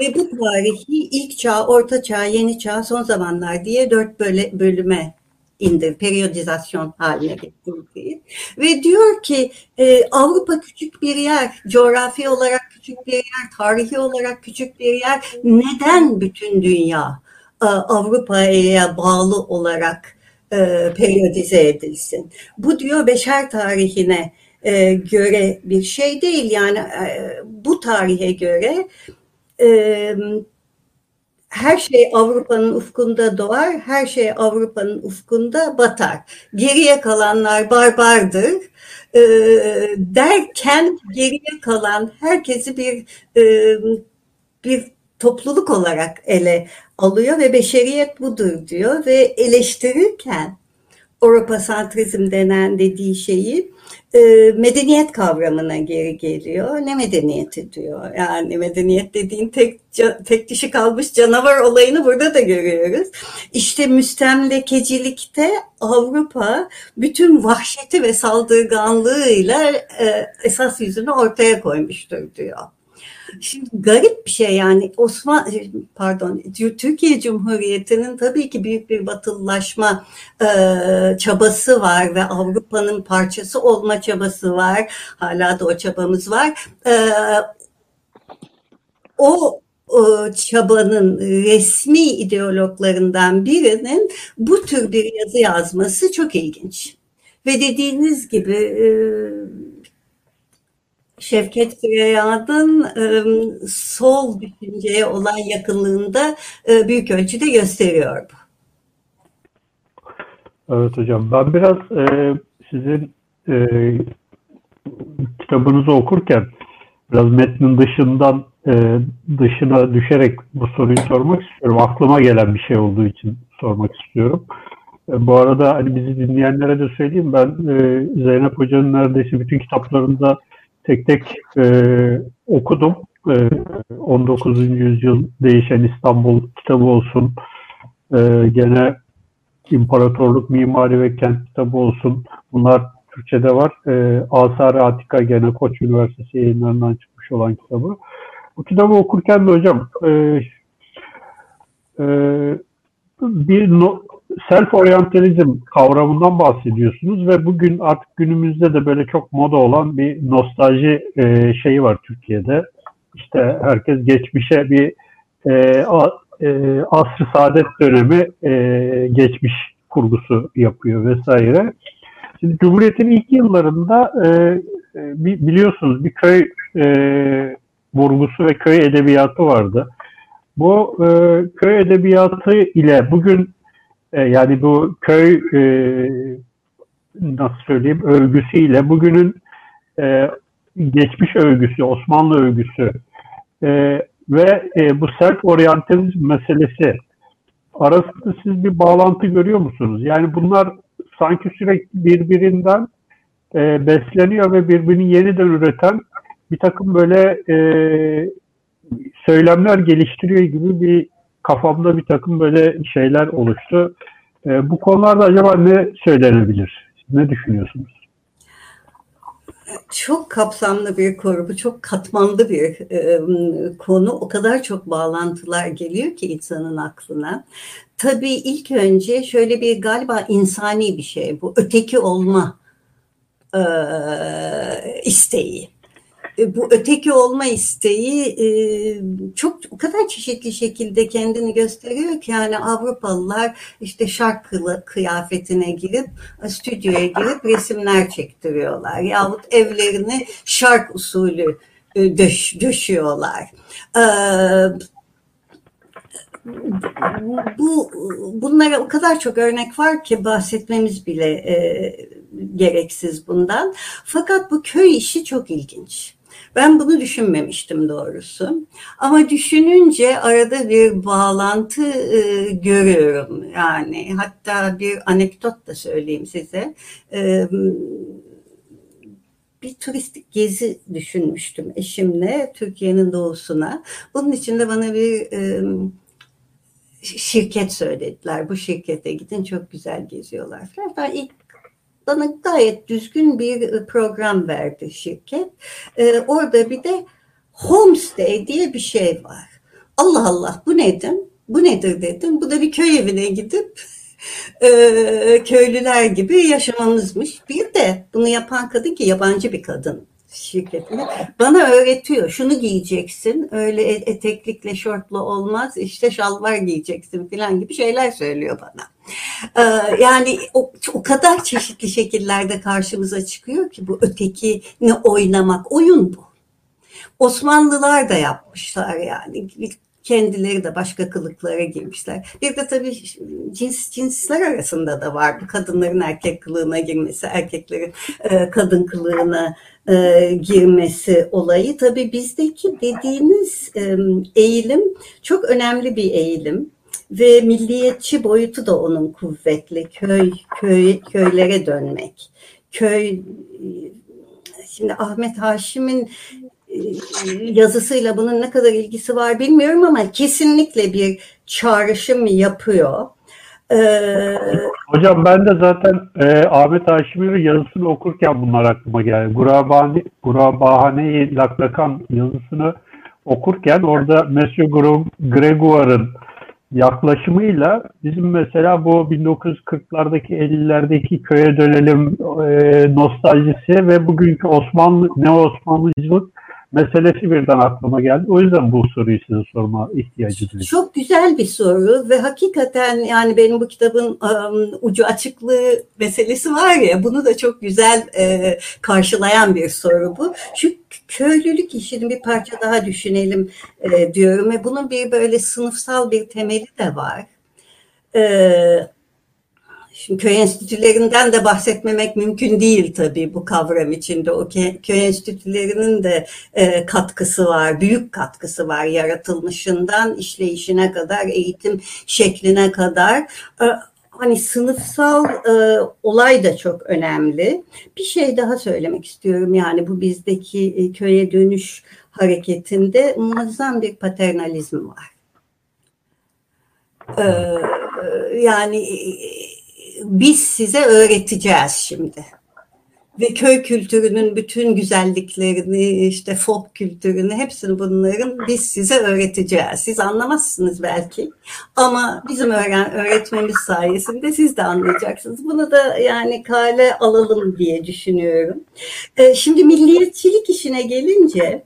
Ve bu tarihi ilk çağ, orta çağ, yeni çağ, son zamanlar diye dört böyle bölüme indir, periyodizasyon haline getirdiği. Ve diyor ki e, Avrupa küçük bir yer, coğrafi olarak küçük bir yer, tarihi olarak küçük bir yer. Neden bütün dünya e, Avrupa'ya bağlı olarak e, periyodize edilsin? Bu diyor beşer tarihine e, göre bir şey değil. Yani e, bu tarihe göre e, her şey Avrupa'nın ufkunda doğar, her şey Avrupa'nın ufkunda batar. Geriye kalanlar barbardır e, derken geriye kalan herkesi bir e, bir topluluk olarak ele alıyor ve beşeriyet budur diyor ve eleştirirken Avrupa santrizm denen dediği şeyi e, medeniyet kavramına geri geliyor. Ne medeniyeti diyor. Yani medeniyet dediğin tek tek dişi kalmış canavar olayını burada da görüyoruz. İşte müstemlekecilikte Avrupa bütün vahşeti ve saldırganlığıyla e, esas yüzünü ortaya koymuştur diyor. Şimdi garip bir şey yani Osman pardon Türkiye Cumhuriyeti'nin tabii ki büyük bir batılılaşma e, çabası var ve Avrupa'nın parçası olma çabası var. Hala da o çabamız var. E, o o çabanın resmi ideologlarından birinin bu tür bir yazı yazması çok ilginç. Ve dediğiniz gibi e, Şevket Süreya'nın e, sol düşünceye olan yakınlığında e, büyük ölçüde gösteriyor bu. Evet hocam. Ben biraz e, sizin e, kitabınızı okurken biraz metnin dışından e, dışına düşerek bu soruyu sormak istiyorum. Aklıma gelen bir şey olduğu için sormak istiyorum. E, bu arada hani bizi dinleyenlere de söyleyeyim ben e, Zeynep Hoca'nın neredeyse bütün kitaplarında tek tek e, okudum. E, 19. yüzyıl değişen İstanbul kitabı olsun. E, gene İmparatorluk Mimari ve Kent kitabı olsun. Bunlar Türkçe'de var. E, Asar-ı Atika gene Koç Üniversitesi yayınlarından çıkmış olan kitabı. Bu kitabı okurken de hocam e, e, bir no, self oryantalizm kavramından bahsediyorsunuz ve bugün artık günümüzde de böyle çok moda olan bir nostalji e, şeyi var Türkiye'de. İşte herkes geçmişe bir e, a, e, asr saadet dönemi e, geçmiş kurgusu yapıyor vesaire. Şimdi Cumhuriyet'in ilk yıllarında e, e biliyorsunuz bir köy e, vurgusu ve köy edebiyatı vardı. Bu e, köy edebiyatı ile bugün e, yani bu köy e, nasıl söyleyeyim övgüsüyle bugünün e, geçmiş övgüsü, Osmanlı övgüsü e, ve e, bu self oryantalizm meselesi arasında siz bir bağlantı görüyor musunuz? Yani bunlar sanki sürekli birbirinden e, besleniyor ve birbirini yeniden üreten bir takım böyle e, söylemler geliştiriyor gibi bir kafamda bir takım böyle şeyler oluştu. E, bu konularda acaba ne söylenebilir? Ne düşünüyorsunuz? Çok kapsamlı bir konu, bu çok katmanlı bir e, konu. O kadar çok bağlantılar geliyor ki insanın aklına. Tabii ilk önce şöyle bir galiba insani bir şey bu. Öteki olma e, isteği. E, bu öteki olma isteği e, çok o kadar çeşitli şekilde kendini gösteriyor ki yani Avrupalılar işte şark kıyafetine girip stüdyoya girip resimler çektiriyorlar yahut evlerini şark usulü e, döş, döşüyorlar. bu bunlara o kadar çok örnek var ki bahsetmemiz bile e, gereksiz bundan. Fakat bu köy işi çok ilginç. Ben bunu düşünmemiştim doğrusu. Ama düşününce arada bir bağlantı e, görüyorum. Yani hatta bir anekdot da söyleyeyim size. E, bir turistik gezi düşünmüştüm eşimle Türkiye'nin doğusuna. Bunun için de bana bir e, şirket söylediler. Bu şirkete gidin çok güzel geziyorlar. Ben ilk bana gayet düzgün bir e, program verdi şirket. Ee, orada bir de homestay diye bir şey var. Allah Allah bu nedir? Bu nedir dedim. Bu da bir köy evine gidip e, köylüler gibi yaşamanızmış. Bir de bunu yapan kadın ki yabancı bir kadın şirketine bana öğretiyor. Şunu giyeceksin. Öyle e, eteklikle şortla olmaz. İşte şalvar giyeceksin falan gibi şeyler söylüyor bana. Ee, yani o, o kadar çeşitli şekillerde karşımıza çıkıyor ki bu ötekini oynamak oyun bu. Osmanlılar da yapmışlar yani kendileri de başka kılıklara girmişler. Bir de tabii cins cinsler arasında da var bu kadınların erkek kılığına girmesi, erkeklerin e, kadın kılığına e, girmesi olayı. Tabii bizdeki dediğiniz e, eğilim çok önemli bir eğilim ve milliyetçi boyutu da onun kuvvetli. Köy, köy köylere dönmek. Köy şimdi Ahmet Haşim'in e, yazısıyla bunun ne kadar ilgisi var bilmiyorum ama kesinlikle bir çağrışım yapıyor. Ee, Hocam ben de zaten e, Ahmet Haşim'in yazısını okurken bunlar aklıma geldi. Gurabani, Gurabahane-i Laklakan yazısını okurken orada Monsieur Gregoire'ın yaklaşımıyla bizim mesela bu 1940'lardaki 50'lerdeki köye dönelim e, nostaljisi ve bugünkü Osmanlı ne Osmanlıcılık meselesi birden aklıma geldi. O yüzden bu soruyu size sorma ihtiyacı duydum. Çok güzel bir soru ve hakikaten yani benim bu kitabın um, ucu açıklığı meselesi var ya bunu da çok güzel e, karşılayan bir soru bu. Şu köylülük işini bir parça daha düşünelim e, diyorum ve bunun bir böyle sınıfsal bir temeli de var. E, Şimdi köy enstitülerinden de bahsetmemek mümkün değil tabii bu kavram içinde. O köy enstitülerinin de e, katkısı var, büyük katkısı var yaratılmışından işleyişine kadar, eğitim şekline kadar. E, hani sınıfsal e, olay da çok önemli. Bir şey daha söylemek istiyorum yani bu bizdeki e, köye dönüş hareketinde muazzam bir paternalizm var. E, yani biz size öğreteceğiz şimdi. Ve köy kültürünün bütün güzelliklerini, işte folk kültürünü, hepsini bunların biz size öğreteceğiz. Siz anlamazsınız belki ama bizim öğren öğretmemiz sayesinde siz de anlayacaksınız. Bunu da yani kale alalım diye düşünüyorum. Ee, şimdi milliyetçilik işine gelince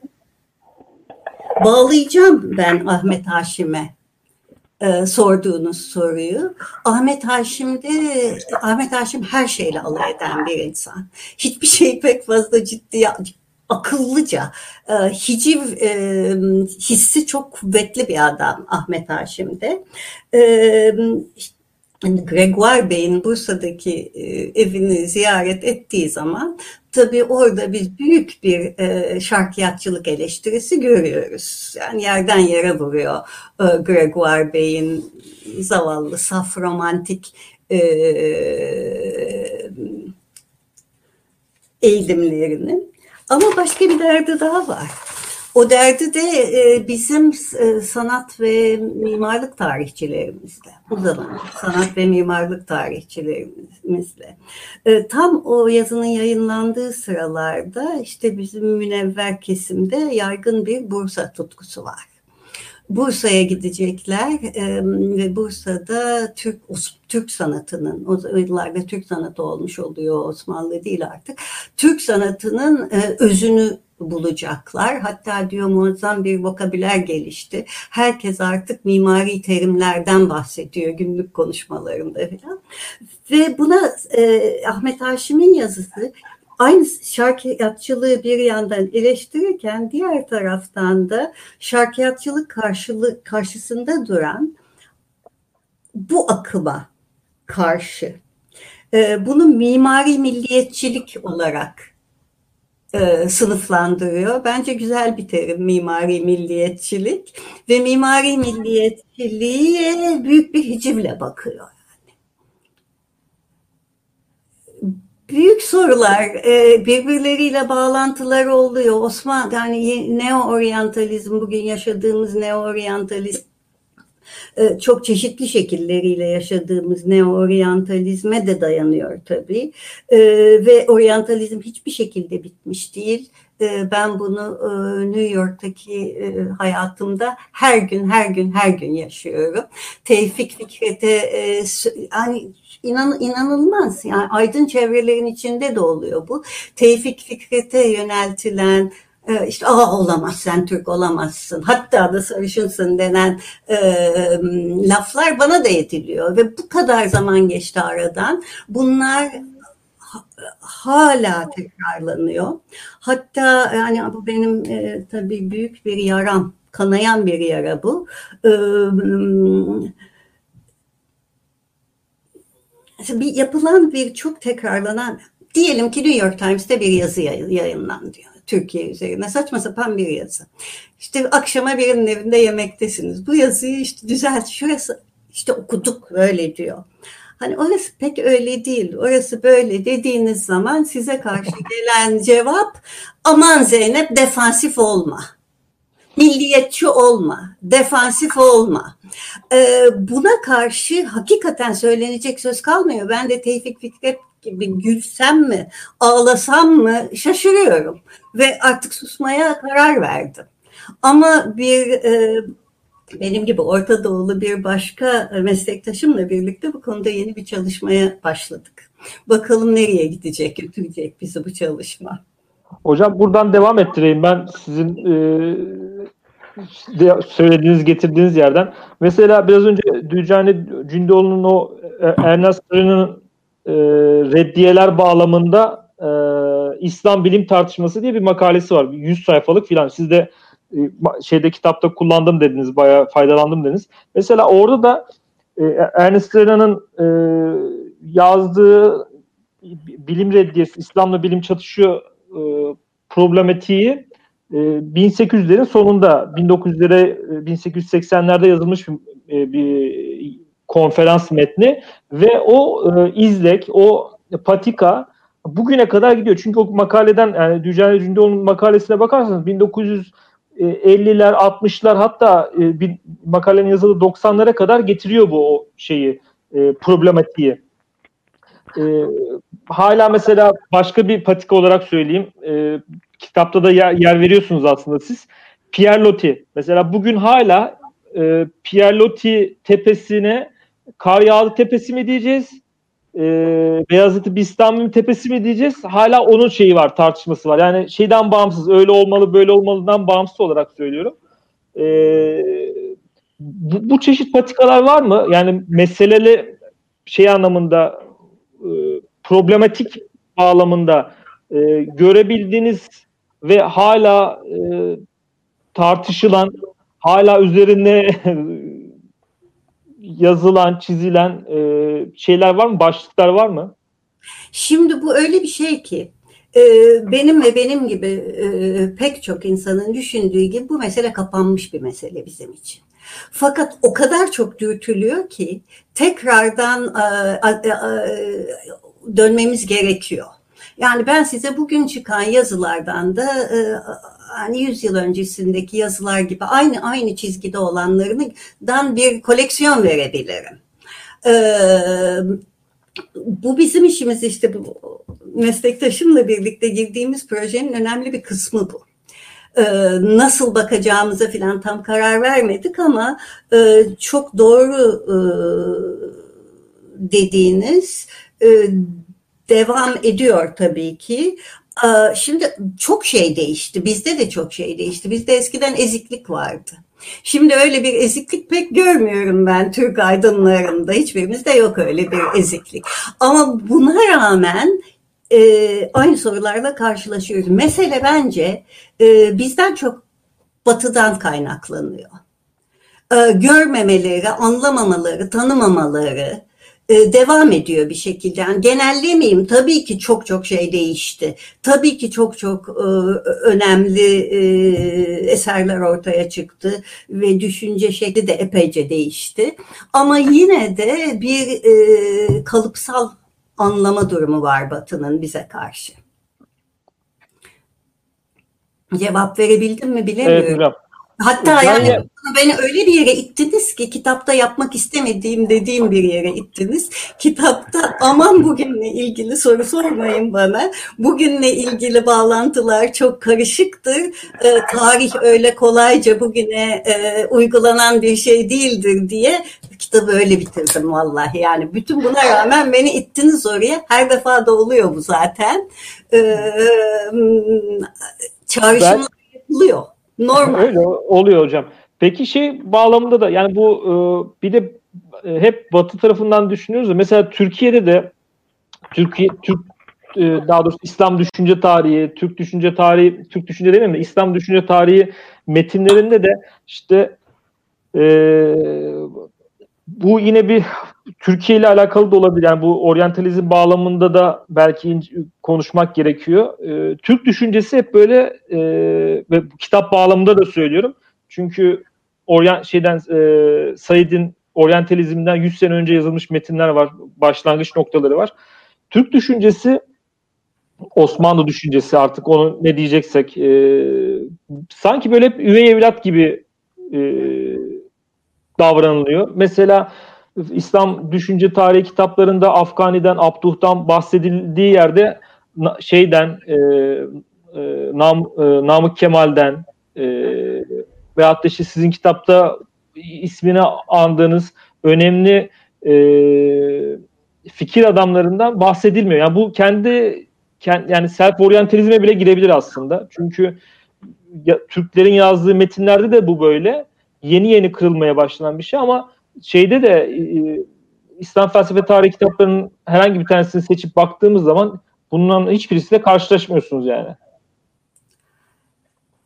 bağlayacağım ben Ahmet Haşim'e e, sorduğunuz soruyu. Ahmet Haşim'de Ahmet Haşim her şeyle alay eden bir insan. Hiçbir şeyi pek fazla ciddiye akıllıca, e, hiciv e, hissi çok kuvvetli bir adam Ahmet Haşim'de. E, Gregoire Bey'in Bursa'daki e, evini ziyaret ettiği zaman tabii orada biz büyük bir e, şarkiyatçılık eleştirisi görüyoruz. Yani yerden yere vuruyor e, Gregoire Bey'in zavallı, saf, romantik e, eğilimlerini. Ama başka bir derdi daha var. O derdi de e, bizim e, sanat ve mimarlık tarihçilerimizle, bu zaman sanat ve mimarlık tarihçilerimizle. E, tam o yazının yayınlandığı sıralarda işte bizim münevver kesimde yaygın bir Bursa tutkusu var. Bursa'ya gidecekler ve Bursa'da Türk Türk sanatının o yıllarda Türk sanatı olmuş oluyor Osmanlı değil artık. Türk sanatının özünü bulacaklar. Hatta diyor muazzam bir vokabüler gelişti. Herkes artık mimari terimlerden bahsediyor günlük konuşmalarında falan. Ve buna e, Ahmet Haşim'in yazısı aynı şarkiyatçılığı bir yandan eleştirirken diğer taraftan da şarkiyatçılık karşılığı, karşısında duran bu akıma karşı e, bunu mimari milliyetçilik olarak e, sınıflandırıyor. Bence güzel bir terim mimari milliyetçilik ve mimari milliyetçiliğe büyük bir hicivle bakıyor. büyük sorular e, birbirleriyle bağlantıları oluyor. Osman yani neo-oryantalizm bugün yaşadığımız neo-oryantalizm çok çeşitli şekilleriyle yaşadığımız neo-oryantalizme de dayanıyor tabii. E, ve oryantalizm hiçbir şekilde bitmiş değil. E, ben bunu New York'taki hayatımda her gün, her gün, her gün yaşıyorum. Tevfik Fikret'e hani inan, inanılmaz yani aydın çevrelerin içinde de oluyor bu. Tevfik Fikret'e yöneltilen e, işte aa olamaz sen Türk olamazsın hatta da sarışınsın denen e, laflar bana da ediliyor ve bu kadar zaman geçti aradan bunlar hala tekrarlanıyor. Hatta yani bu benim e, tabii büyük bir yaram, kanayan bir yara bu. E, bir yapılan bir çok tekrarlanan diyelim ki New York Times'te bir yazı yayınlandı. Türkiye üzerine saçma sapan bir yazı. İşte akşama birinin evinde yemektesiniz. Bu yazıyı işte düzelt şurası işte okuduk böyle diyor. Hani orası pek öyle değil. Orası böyle dediğiniz zaman size karşı gelen cevap aman Zeynep defansif olma. Milliyetçi olma, defansif olma. Ee, buna karşı hakikaten söylenecek söz kalmıyor. Ben de Tevfik Fikret gibi gülsem mi, ağlasam mı şaşırıyorum ve artık susmaya karar verdim. Ama bir e, benim gibi Orta Doğulu bir başka meslektaşımla birlikte bu konuda yeni bir çalışmaya başladık. Bakalım nereye gidecek, götürecek bizi bu çalışma. Hocam buradan devam ettireyim ben sizin e, söylediğiniz, getirdiğiniz yerden. Mesela biraz önce Dücani Cündoğlu'nun o e, Ernest Rı'nın e, reddiyeler bağlamında e, İslam bilim tartışması diye bir makalesi var. 100 sayfalık filan. Siz de e, şeyde kitapta kullandım dediniz, bayağı faydalandım dediniz. Mesela orada da e, Ernest Renan'ın e, yazdığı bilim reddiyesi, İslam'la bilim çatışıyor e, problematiği e, 1800'lerin sonunda 1900'lere 1880'lerde yazılmış bir, e, bir konferans metni ve o e, izlek, o patika bugüne kadar gidiyor. Çünkü o makaleden yani Dücane Cündoğlu'nun makalesine bakarsanız 1900 50'ler, 60'lar hatta e, bir makalenin yazılı 90'lara kadar getiriyor bu o şeyi, e, problematiği. E, hala mesela başka bir patika olarak söyleyeyim. E, kitapta da yer, yer veriyorsunuz aslında siz. Pierre Loti. Mesela bugün hala e, Pierre Loti tepesine kar yağlı tepesi mi diyeceğiz? E, Beyazıt Bistami tepesi mi diyeceğiz? Hala onun şeyi var, tartışması var. Yani şeyden bağımsız, öyle olmalı, böyle olmalıdan bağımsız olarak söylüyorum. E, bu, bu çeşit patikalar var mı? Yani meseleli şey anlamında e, problematik bağlamında e, görebildiğiniz ve hala e, tartışılan, hala üzerine yazılan, çizilen e, şeyler var mı? Başlıklar var mı? Şimdi bu öyle bir şey ki e, benim ve benim gibi e, pek çok insanın düşündüğü gibi bu mesele kapanmış bir mesele bizim için. Fakat o kadar çok dürtülüyor ki tekrardan e, dönmemiz gerekiyor. Yani ben size bugün çıkan yazılardan da hani 100 yıl öncesindeki yazılar gibi aynı aynı çizgide olanlarından bir koleksiyon verebilirim. Ee, bu bizim işimiz işte bu meslektaşımla birlikte girdiğimiz projenin önemli bir kısmı bu. Ee, nasıl bakacağımıza filan tam karar vermedik ama e, çok doğru e, dediğiniz e, devam ediyor tabii ki. Ee, şimdi çok şey değişti. Bizde de çok şey değişti. Bizde eskiden eziklik vardı. Şimdi öyle bir eziklik pek görmüyorum ben Türk aydınlarında. Hiçbirimizde yok öyle bir eziklik. Ama buna rağmen e, aynı sorularla karşılaşıyoruz. Mesele bence e, bizden çok batıdan kaynaklanıyor. E, görmemeleri, anlamamaları, tanımamaları, devam ediyor bir şekilde. Yani genellemeyeyim. Tabii ki çok çok şey değişti. Tabii ki çok çok e, önemli e, eserler ortaya çıktı ve düşünce şekli de epeyce değişti. Ama yine de bir e, kalıpsal anlama durumu var Batı'nın bize karşı. Cevap verebildim mi bilemiyorum. Evet, hocam. Hatta yani, yani beni öyle bir yere ittiniz ki kitapta yapmak istemediğim dediğim bir yere ittiniz. Kitapta aman bugünle ilgili soru sormayın bana. Bugünle ilgili bağlantılar çok karışıktır. E, tarih öyle kolayca bugüne e, uygulanan bir şey değildir diye kitabı öyle bitirdim vallahi. Yani bütün buna rağmen beni ittiniz oraya. Her defa da oluyor bu zaten. E, çağrışımlar yapılıyor. Normal. Öyle oluyor hocam. Peki şey bağlamında da yani bu e, bir de e, hep Batı tarafından düşünüyoruz da mesela Türkiye'de de Türkiye Türk e, daha doğrusu İslam düşünce tarihi, Türk düşünce tarihi, Türk düşünce demeyeyim de İslam düşünce tarihi metinlerinde de işte e, bu yine bir Türkiye ile alakalı da olabilir. Yani bu oryantalizm bağlamında da belki konuşmak gerekiyor. E, Türk düşüncesi hep böyle e, ve kitap bağlamında da söylüyorum. Çünkü oryan şeyden e, Said'in oryantalizmden 100 sene önce yazılmış metinler var. Başlangıç noktaları var. Türk düşüncesi Osmanlı düşüncesi artık onu ne diyeceksek e, sanki böyle hep üvey evlat gibi e, davranılıyor. Mesela İslam düşünce tarihi kitaplarında Afgani'den, Abduh'tan bahsedildiği yerde şeyden e, e, Nam, e, Namık Kemal'den e, veyahut da işte sizin kitapta ismini andığınız önemli e, fikir adamlarından bahsedilmiyor. Yani bu kendi yani self oryantalizme bile girebilir aslında. Çünkü ya, Türklerin yazdığı metinlerde de bu böyle. Yeni yeni kırılmaya başlanan bir şey ama şeyde de e, İslam felsefe tarihi kitaplarının herhangi bir tanesini seçip baktığımız zaman bundan hiçbirisiyle karşılaşmıyorsunuz yani.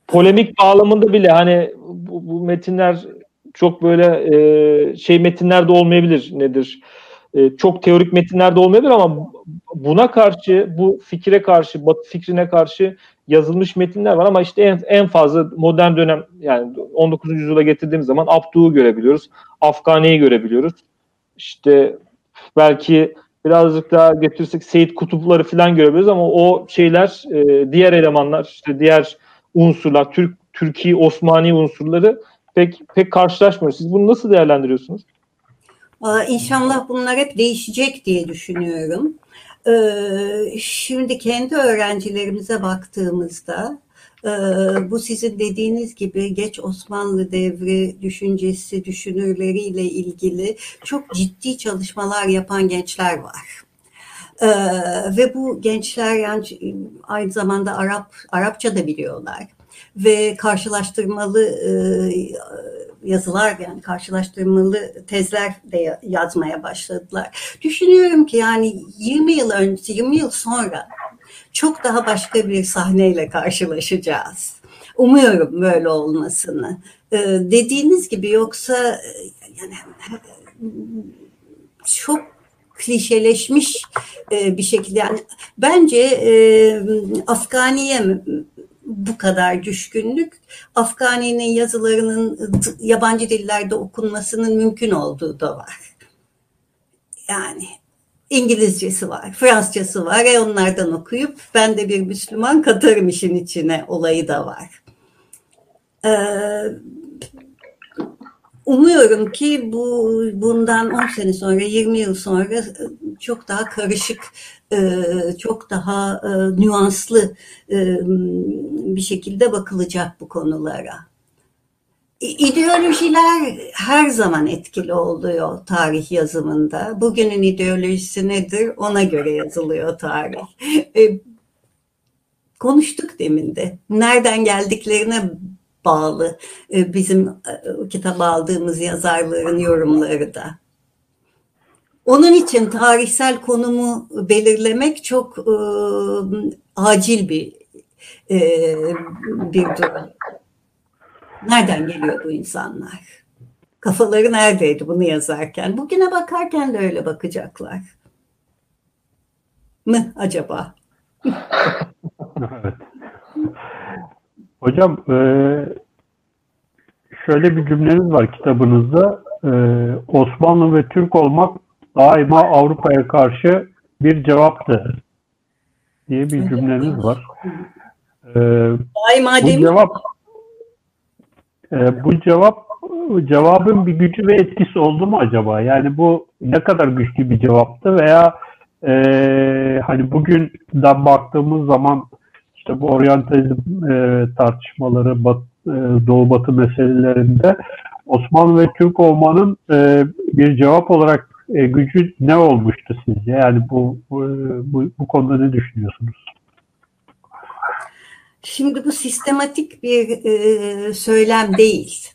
Polemik bağlamında bile hani bu, bu metinler çok böyle e, şey metinlerde olmayabilir nedir? E, çok teorik metinlerde olmayabilir ama buna karşı, bu fikre karşı, Batı fikrine karşı yazılmış metinler var ama işte en, en fazla modern dönem yani 19. yüzyıla getirdiğimiz zaman Abdu'yu görebiliyoruz. Afgani'yi görebiliyoruz. İşte belki birazcık daha getirsek Seyit Kutupları falan görebiliriz ama o şeyler e, diğer elemanlar işte diğer unsurlar Türk Türkiye Osmani unsurları pek pek karşılaşmıyoruz. Siz bunu nasıl değerlendiriyorsunuz? İnşallah bunlar hep değişecek diye düşünüyorum. Ee, şimdi kendi öğrencilerimize baktığımızda e, bu sizin dediğiniz gibi geç Osmanlı devri düşüncesi, düşünürleriyle ilgili çok ciddi çalışmalar yapan gençler var. Ee, ve bu gençler yani aynı zamanda Arap Arapça da biliyorlar ve karşılaştırmalı e, yazılar yani karşılaştırmalı tezler de yazmaya başladılar. Düşünüyorum ki yani 20 yıl önce 20 yıl sonra çok daha başka bir sahneyle karşılaşacağız. Umuyorum böyle olmasını. Ee, dediğiniz gibi yoksa yani çok klişeleşmiş e, bir şekilde yani bence e, Afganiye bu kadar düşkünlük Afgani'nin yazılarının yabancı dillerde okunmasının mümkün olduğu da var. Yani İngilizcesi var, Fransızcası var. E onlardan okuyup ben de bir Müslüman katarım işin içine olayı da var. Ee, umuyorum ki bu bundan 10 sene sonra, 20 yıl sonra çok daha karışık e, çok daha e, nüanslı e, bir şekilde bakılacak bu konulara. İdeolojiler her zaman etkili oluyor tarih yazımında. Bugünün ideolojisi nedir? Ona göre yazılıyor tarih. Konuştuk demin de. Nereden geldiklerine bağlı bizim kitap aldığımız yazarların yorumları da. Onun için tarihsel konumu belirlemek çok e, acil bir e, bir durum. Nereden geliyor bu insanlar? Kafaları neredeydi bunu yazarken? Bugüne bakarken de öyle bakacaklar. Mı acaba? evet. Hocam e, şöyle bir cümleniz var kitabınızda. E, Osmanlı ve Türk olmak daima Avrupa'ya karşı bir cevaptı diye bir cümleniz var. Daima bu cevap e, bu cevap cevabın bir gücü ve etkisi oldu mu acaba? Yani bu ne kadar güçlü bir cevaptı veya e, hani bugünden baktığımız zaman işte bu oryantalizm e, tartışmaları bat, e, Doğu Batı meselelerinde Osmanlı ve Türk olmanın e, bir cevap olarak e, gücü ne olmuştu sizce? Yani bu, bu, bu, bu konuda ne düşünüyorsunuz? Şimdi bu sistematik bir e, söylem değil.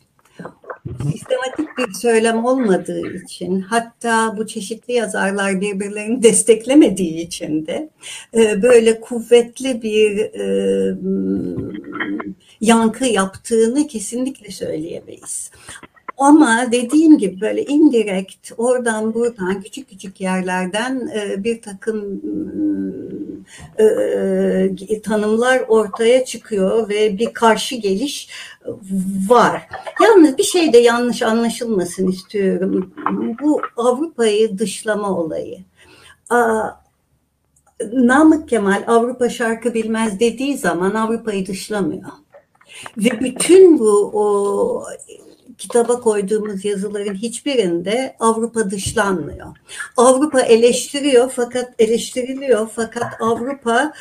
Sistematik bir söylem olmadığı için hatta bu çeşitli yazarlar birbirlerini desteklemediği için de e, böyle kuvvetli bir e, yankı yaptığını kesinlikle söyleyemeyiz. Ama dediğim gibi böyle indirekt oradan buradan küçük küçük yerlerden e, bir takım e, e, tanımlar ortaya çıkıyor ve bir karşı geliş var. Yalnız bir şey de yanlış anlaşılmasın istiyorum. Bu Avrupa'yı dışlama olayı. Namık Kemal Avrupa şarkı bilmez dediği zaman Avrupa'yı dışlamıyor. Ve bütün bu o kitaba koyduğumuz yazıların hiçbirinde Avrupa dışlanmıyor. Avrupa eleştiriyor fakat eleştiriliyor fakat Avrupa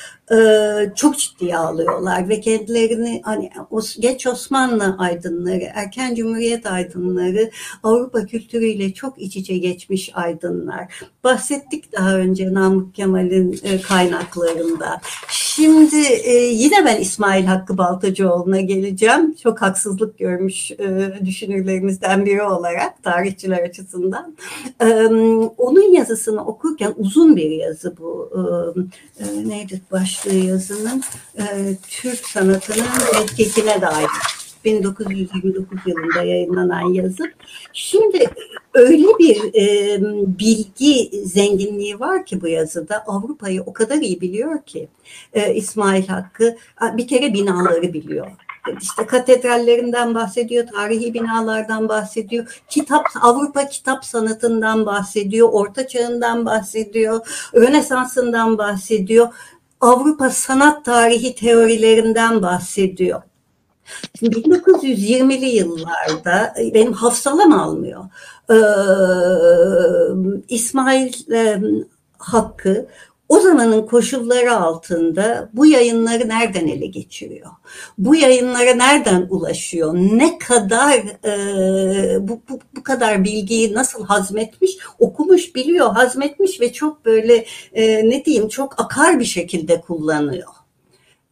çok ciddiye alıyorlar ve kendilerini hani geç Osmanlı aydınları, erken Cumhuriyet aydınları Avrupa kültürüyle çok iç içe geçmiş aydınlar. Bahsettik daha önce Namık Kemal'in e, kaynaklarında. Şimdi e, yine ben İsmail Hakkı Baltacıoğlu'na geleceğim. Çok haksızlık görmüş e, düşünürlerimizden biri olarak tarihçiler açısından. E, onun yazısını okurken uzun bir yazı bu. E, e, neydi başlığı yazının? E, Türk sanatının etkisine dair. 1929 yılında yayınlanan yazı. Şimdi öyle bir e, bilgi zenginliği var ki bu yazıda Avrupa'yı o kadar iyi biliyor ki e, İsmail Hakkı bir kere binaları biliyor. İşte katedrallerinden bahsediyor, tarihi binalardan bahsediyor, kitap Avrupa kitap sanatından bahsediyor, Orta Çağ'ından bahsediyor, Rönesans'ından bahsediyor, Avrupa sanat tarihi teorilerinden bahsediyor. Şimdi 1920'li yıllarda benim hafsalam almıyor. Ee, İsmail e, Hakkı o zamanın koşulları altında bu yayınları nereden ele geçiriyor? Bu yayınlara nereden ulaşıyor? Ne kadar e, bu, bu, bu kadar bilgiyi nasıl hazmetmiş? Okumuş, biliyor, hazmetmiş ve çok böyle e, ne diyeyim çok akar bir şekilde kullanıyor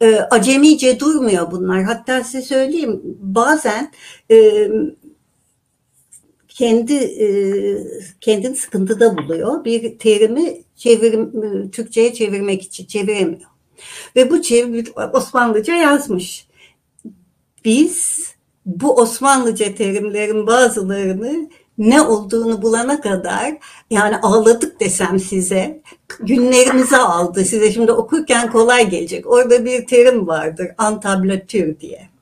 e, acemice durmuyor bunlar. Hatta size söyleyeyim bazen e, kendi e, kendini sıkıntıda buluyor. Bir terimi çevirim, Türkçe'ye çevirmek için çeviremiyor. Ve bu çevir Osmanlıca yazmış. Biz bu Osmanlıca terimlerin bazılarını ne olduğunu bulana kadar yani ağladık desem size günlerimizi aldı. Size şimdi okurken kolay gelecek. Orada bir terim vardır antablatür diye.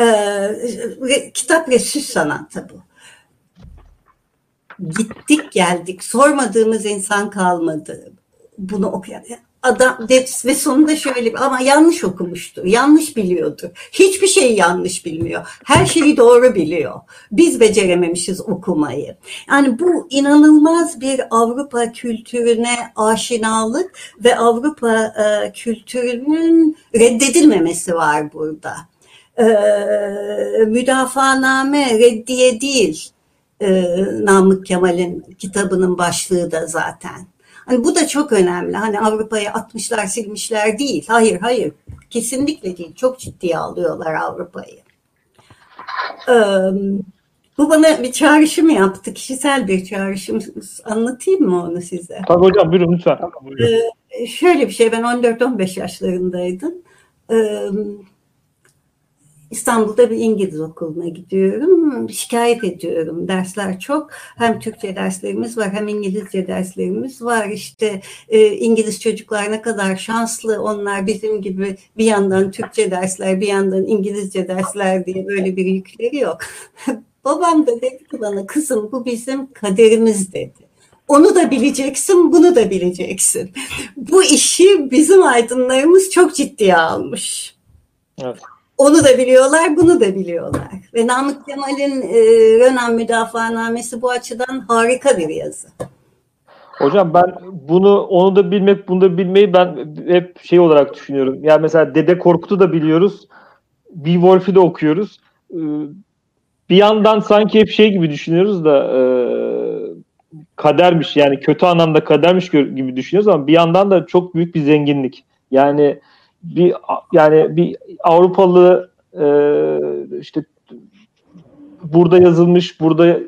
Ee, kitap ve süs sanatı bu. Gittik geldik sormadığımız insan kalmadı. Bunu okuyan adam ve sonunda şöyle ama yanlış okumuştu. Yanlış biliyordu. Hiçbir şeyi yanlış bilmiyor. Her şeyi doğru biliyor. Biz becerememişiz okumayı. Yani bu inanılmaz bir Avrupa kültürüne aşinalık ve Avrupa e, kültürünün reddedilmemesi var burada. E, müdafaaname reddiye değil. E, Namık Kemal'in kitabının başlığı da zaten. Hani bu da çok önemli. Hani Avrupa'yı atmışlar silmişler değil. Hayır hayır kesinlikle değil. Çok ciddiye alıyorlar Avrupa'yı. Ee, bu bana bir çağrışım yaptı. Kişisel bir çağrışım. Anlatayım mı onu size? Tabii hocam buyurun lütfen. Ee, şöyle bir şey ben 14-15 yaşlarındaydım. Ee, İstanbul'da bir İngiliz okuluna gidiyorum. Şikayet ediyorum. Dersler çok. Hem Türkçe derslerimiz var hem İngilizce derslerimiz var. İşte e, İngiliz çocuklar ne kadar şanslı. Onlar bizim gibi bir yandan Türkçe dersler bir yandan İngilizce dersler diye böyle bir yükleri yok. Babam da dedi ki bana kızım bu bizim kaderimiz dedi. Onu da bileceksin, bunu da bileceksin. Bu işi bizim aydınlarımız çok ciddiye almış. Evet. Onu da biliyorlar, bunu da biliyorlar. Ve Namık Kemal'in e, Rönan Müdafaanamesi bu açıdan harika bir yazı. Hocam ben bunu onu da bilmek, bunu da bilmeyi ben hep şey olarak düşünüyorum. Yani mesela Dede Korkut'u da biliyoruz. Beowulf'u da okuyoruz. Ee, bir yandan sanki hep şey gibi düşünüyoruz da e, kadermiş yani kötü anlamda kadermiş gibi düşünüyoruz ama bir yandan da çok büyük bir zenginlik. Yani bir yani bir Avrupalı e, işte burada yazılmış, burada e,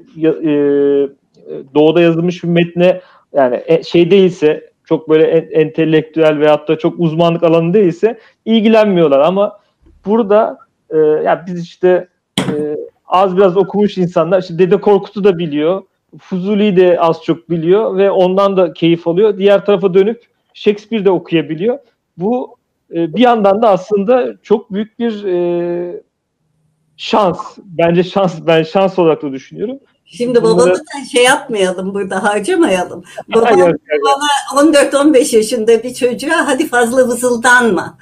doğuda yazılmış bir metne yani e, şey değilse çok böyle en, entelektüel veyahut da çok uzmanlık alanı değilse ilgilenmiyorlar ama burada e, ya biz işte e, az biraz okumuş insanlar işte Dede Korkut'u da biliyor. Fuzuli'yi de az çok biliyor ve ondan da keyif alıyor. Diğer tarafa dönüp Shakespeare de okuyabiliyor. Bu bir yandan da aslında çok büyük bir e, şans. Bence şans, ben şans olarak da düşünüyorum. Şimdi babamı da şey yapmayalım burada harcamayalım. Babam bana 14-15 yaşında bir çocuğa hadi fazla vızıldanma.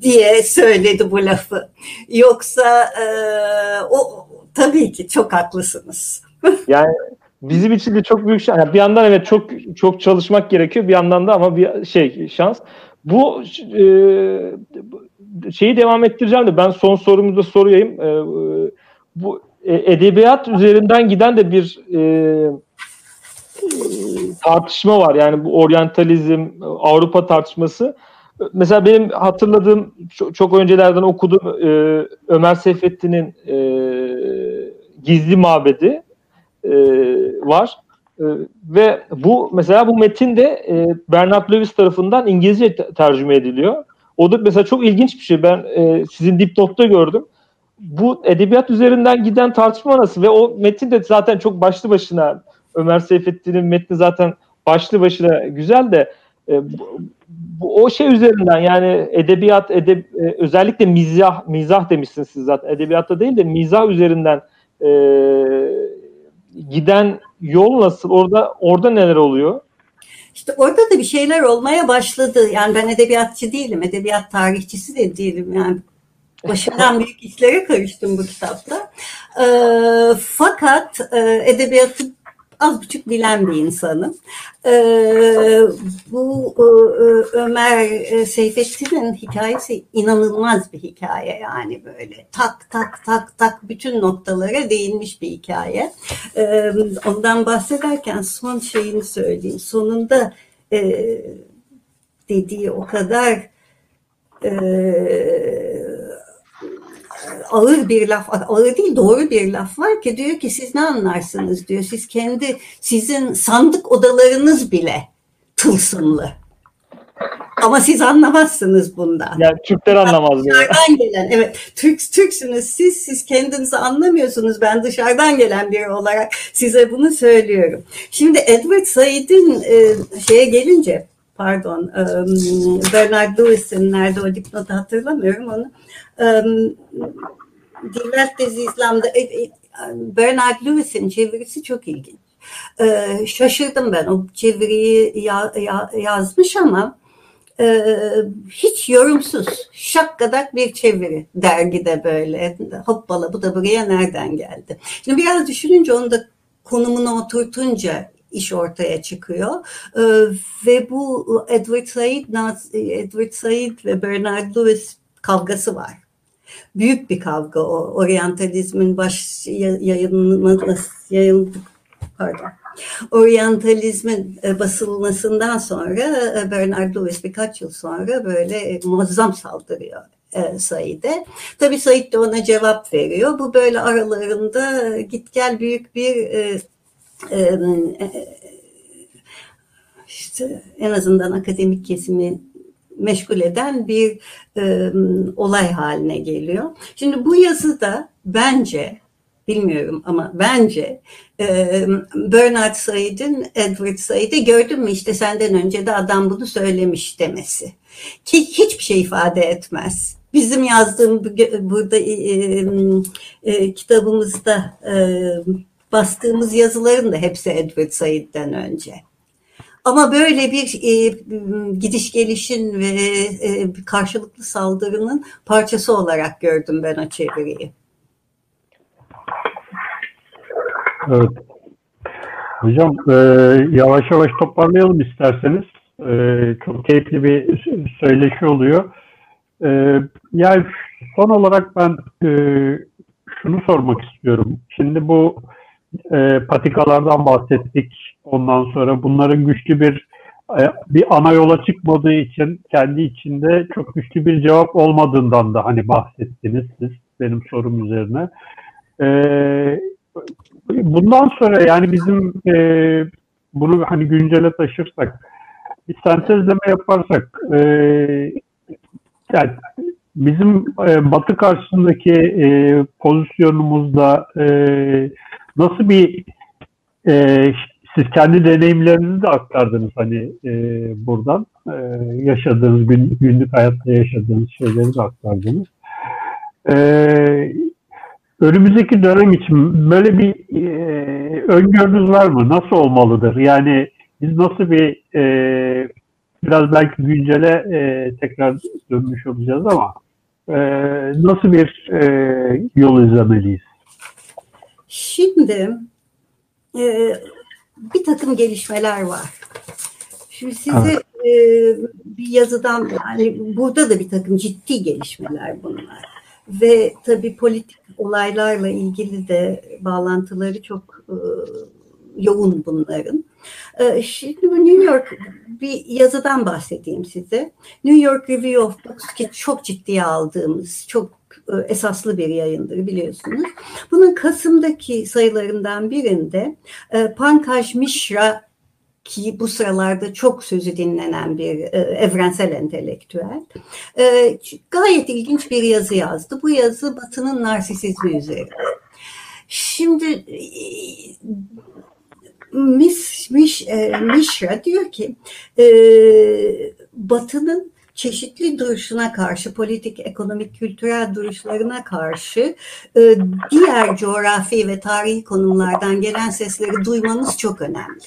diye söyledi bu lafı. Yoksa e, o tabii ki çok haklısınız. yani bizim için de çok büyük şans. Yani bir yandan evet çok çok çalışmak gerekiyor bir yandan da ama bir şey şans. Bu e, şeyi devam ettireceğim de ben son sorumu da sorayım. E, bu e, edebiyat üzerinden giden de bir e, tartışma var. Yani bu oryantalizm, Avrupa tartışması. Mesela benim hatırladığım çok, çok öncelerden okuduğum e, Ömer Seyfettin'in e, Gizli Mabedi e, var. E, ve bu mesela bu metin de e, Bernard Lewis tarafından İngilizce tercüme ediliyor. O da mesela çok ilginç bir şey. Ben e, sizin dipnotta gördüm. Bu edebiyat üzerinden giden tartışma nasıl? Ve o metin de zaten çok başlı başına Ömer Seyfettin'in metni zaten başlı başına güzel de e, bu, bu, o şey üzerinden yani edebiyat edeb, e, özellikle mizah mizah demişsiniz siz zaten edebiyatta değil de mizah üzerinden e, giden yol nasıl? Orada orada neler oluyor? İşte orada da bir şeyler olmaya başladı. Yani ben edebiyatçı değilim, edebiyat tarihçisi de değilim. Yani başından büyük işlere karıştım bu kitapta. E, fakat e, edebiyatı az buçuk bilen bir insanım. Ee, bu e, Ömer e, Seyfettin'in hikayesi inanılmaz bir hikaye yani böyle tak tak tak tak bütün noktalara değinmiş bir hikaye. Ee, ondan bahsederken son şeyini söyleyeyim. Sonunda e, dediği o kadar e, ağır bir laf, ağır değil doğru bir laf var ki diyor ki siz ne anlarsınız diyor. Siz kendi sizin sandık odalarınız bile tılsımlı. Ama siz anlamazsınız bundan. Yani Türkler anlamaz. Dışarıdan gelen, evet Türk, Türksünüz siz, siz kendinizi anlamıyorsunuz. Ben dışarıdan gelen biri olarak size bunu söylüyorum. Şimdi Edward Said'in e, şeye gelince, pardon, um, Bernard Lewis'in nerede o dipnotu hatırlamıyorum onu. Welt des İslam'da e, e, Bernard Lewis'in çevirisi çok ilginç. Şaşırdım ben o çeviriyi ya, ya, yazmış ama hiç yorumsuz şakkadak bir çeviri dergide böyle hoppala bu da buraya nereden geldi. Şimdi biraz düşününce onu da konumuna oturtunca iş ortaya çıkıyor. Ee, ve bu Edward Said, Edward Said ve Bernard Lewis kavgası var. Büyük bir kavga o. Oryantalizmin baş yayınlanması, yayıldık, pardon. Oryantalizmin e, basılmasından sonra e, Bernard Lewis birkaç yıl sonra böyle e, muazzam saldırıyor Said'e. Tabii Said de ona cevap veriyor. Bu böyle aralarında git gel büyük bir e, e, işte en azından akademik kesimi meşgul eden bir e, olay haline geliyor. Şimdi bu yazıda bence bilmiyorum ama bence e, Bernard Said'in Edward Said'i gördün mü işte senden önce de adam bunu söylemiş demesi. Ki hiçbir şey ifade etmez. Bizim yazdığım burada e, e, kitabımızda e, bastığımız yazıların da hepsi Edward Said'den önce. Ama böyle bir e, gidiş gelişin ve e, karşılıklı saldırının parçası olarak gördüm ben o çeviriyi. Evet. Hocam e, yavaş yavaş toparlayalım isterseniz. E, çok keyifli bir söyleşi oluyor. E, yani son olarak ben e, şunu sormak istiyorum. Şimdi bu e, patikalardan bahsettik. Ondan sonra bunların güçlü bir e, bir ana yola çıkmadığı için kendi içinde çok güçlü bir cevap olmadığından da hani bahsettiniz siz benim sorum üzerine. E, bundan sonra yani bizim e, bunu hani güncele taşırsak bir sentezleme yaparsak e, yani bizim e, Batı karşısındaki e, pozisyonumuzda e, nasıl bir e, siz kendi deneyimlerinizi de aktardınız hani e, buradan e, yaşadığınız gün, günlük hayatta yaşadığınız şeyleri de aktardınız. E, önümüzdeki dönem için böyle bir e, öngörünüz var mı? Nasıl olmalıdır? Yani biz nasıl bir e, biraz belki güncele e, tekrar dönmüş olacağız ama e, nasıl bir e, yol izlemeliyiz? Şimdi e, bir takım gelişmeler var. Şimdi size e, bir yazıdan yani burada da bir takım ciddi gelişmeler bunlar. Ve tabii politik olaylarla ilgili de bağlantıları çok e, yoğun bunların. E, şimdi New York bir yazıdan bahsedeyim size. New York Review of Books ki çok ciddiye aldığımız, çok esaslı bir yayındır biliyorsunuz. Bunun Kasım'daki sayılarından birinde e, Pankaj Mishra ki bu sıralarda çok sözü dinlenen bir e, evrensel entelektüel. E, gayet ilginç bir yazı yazdı. Bu yazı Batı'nın narsisizmi üzerine. Şimdi e, Miss, Mish, e, Mishra diyor ki e, Batı'nın çeşitli duruşuna karşı, politik, ekonomik, kültürel duruşlarına karşı e, diğer coğrafi ve tarihi konumlardan gelen sesleri duymamız çok önemli.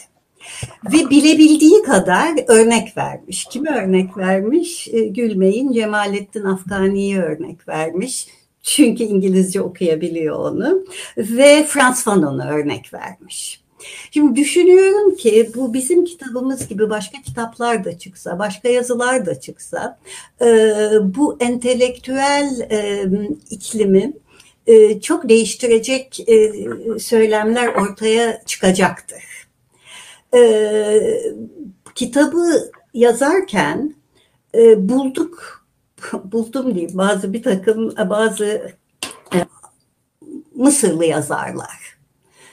Ve bilebildiği kadar örnek vermiş. Kimi örnek vermiş? E, gülmeyin Cemalettin Afgani'yi örnek vermiş. Çünkü İngilizce okuyabiliyor onu. Ve Frans Fanon'u örnek vermiş. Şimdi düşünüyorum ki bu bizim kitabımız gibi başka kitaplar da çıksa, başka yazılar da çıksa e, bu entelektüel e, iklimi e, çok değiştirecek söylemler ortaya çıkacaktır. Kitabı yazarken bulduk, buldum diyeyim bazı bir takım bazı Mısırlı yazarlar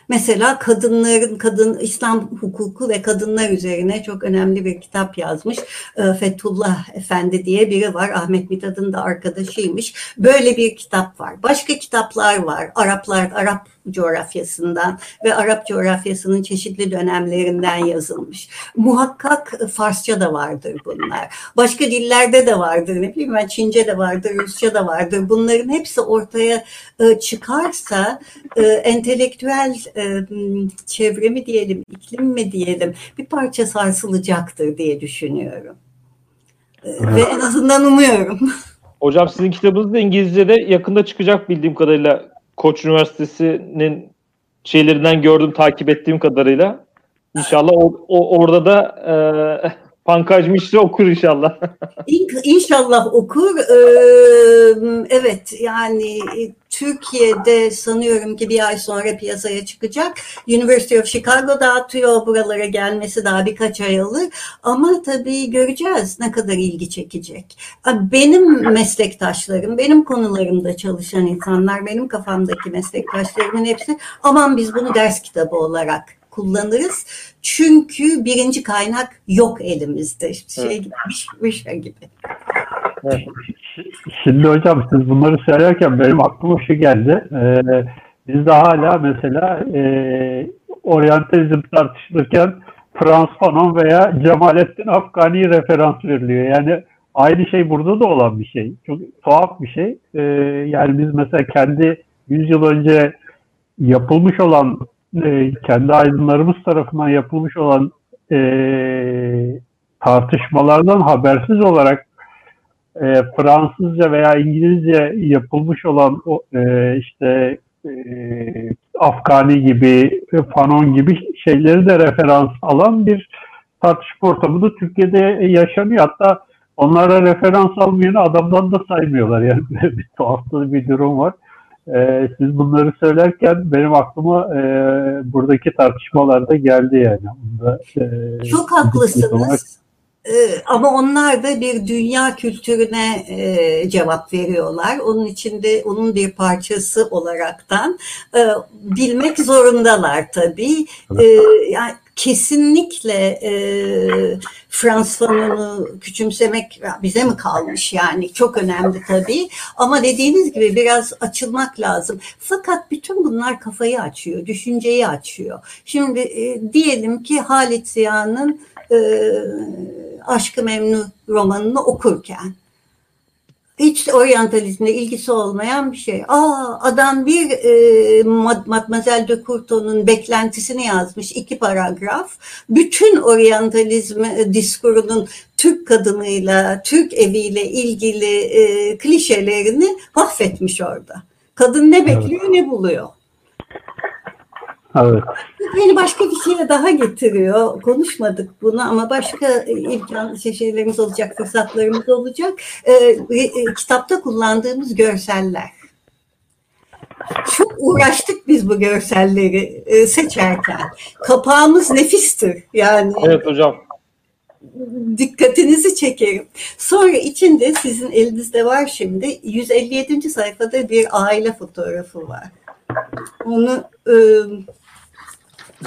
Mesela kadınların, kadın İslam hukuku ve kadınlar üzerine çok önemli bir kitap yazmış. Ee, Fethullah Efendi diye biri var. Ahmet Mithat'ın da arkadaşıymış. Böyle bir kitap var. Başka kitaplar var. Araplar, Arap coğrafyasından ve Arap coğrafyasının çeşitli dönemlerinden yazılmış. Muhakkak Farsça da vardır bunlar. Başka dillerde de vardır. Ne bileyim ben Çince de vardır, Rusça da vardır. Bunların hepsi ortaya e, çıkarsa e, entelektüel e, çevremi diyelim, iklim mi diyelim bir parça sarsılacaktır diye düşünüyorum. Ve en azından umuyorum. Hocam sizin kitabınız da İngilizce'de yakında çıkacak bildiğim kadarıyla Koç Üniversitesi'nin şeylerinden gördüm, takip ettiğim kadarıyla. İnşallah o, o orada da e, Pankaj Mişri okur inşallah. İnşallah okur. Ee, evet yani Türkiye'de sanıyorum ki bir ay sonra piyasaya çıkacak. University of Chicago dağıtıyor. Buralara gelmesi daha birkaç ay alır. Ama tabii göreceğiz ne kadar ilgi çekecek. Benim meslektaşlarım, benim konularımda çalışan insanlar, benim kafamdaki meslektaşlarımın hepsi aman biz bunu ders kitabı olarak kullanırız. Çünkü birinci kaynak yok elimizde. Şey gibi, bir şey gibi. Şimdi hocam siz bunları söylerken benim aklıma şu geldi. Ee, bizde hala mesela e, oryantalizm tartışılırken Frans Fanon veya Cemalettin Afgani referans veriliyor. Yani aynı şey burada da olan bir şey. Çok tuhaf bir şey. Ee, yani biz mesela kendi 100 yıl önce yapılmış olan e, kendi aydınlarımız tarafından yapılmış olan e, tartışmalardan habersiz olarak e, Fransızca veya İngilizce yapılmış olan e, işte e, Afgani gibi, Fanon gibi şeyleri de referans alan bir tartışma ortamı da Türkiye'de yaşanıyor. Hatta onlara referans almayanı adamdan da saymıyorlar. Yani bir tuhafta bir durum var. Ee, siz bunları söylerken benim aklıma e, buradaki tartışmalarda geldi yani. Bunda, e, Çok haklısınız. Ee, ama onlar da bir dünya kültürüne e, cevap veriyorlar. Onun içinde onun bir parçası olaraktan e, bilmek zorundalar tabii. E, yani kesinlikle e, Frans Fanon'u küçümsemek bize mi kalmış yani çok önemli tabii ama dediğiniz gibi biraz açılmak lazım. Fakat bütün bunlar kafayı açıyor, düşünceyi açıyor. Şimdi e, diyelim ki Halit Ziya'nın e, Aşkı Memnu romanını okurken hiç oryantalizmle ilgisi olmayan bir şey. Aa adam bir e, Mademoiselle de Courto'nun beklentisini yazmış iki paragraf. Bütün oryantalizm e, diskurunun Türk kadınıyla, Türk eviyle ilgili e, klişelerini mahvetmiş orada. Kadın ne bekliyor evet. ne buluyor. Evet. Beni başka bir şeye daha getiriyor. Konuşmadık bunu ama başka imkan şeylerimiz olacak, fırsatlarımız olacak. Ee, e, kitapta kullandığımız görseller. Çok uğraştık biz bu görselleri e, seçerken. Kapağımız nefistir. Yani Evet hocam. Dikkatinizi çekerim. Sonra içinde sizin elinizde var şimdi 157. sayfada bir aile fotoğrafı var. Onu e,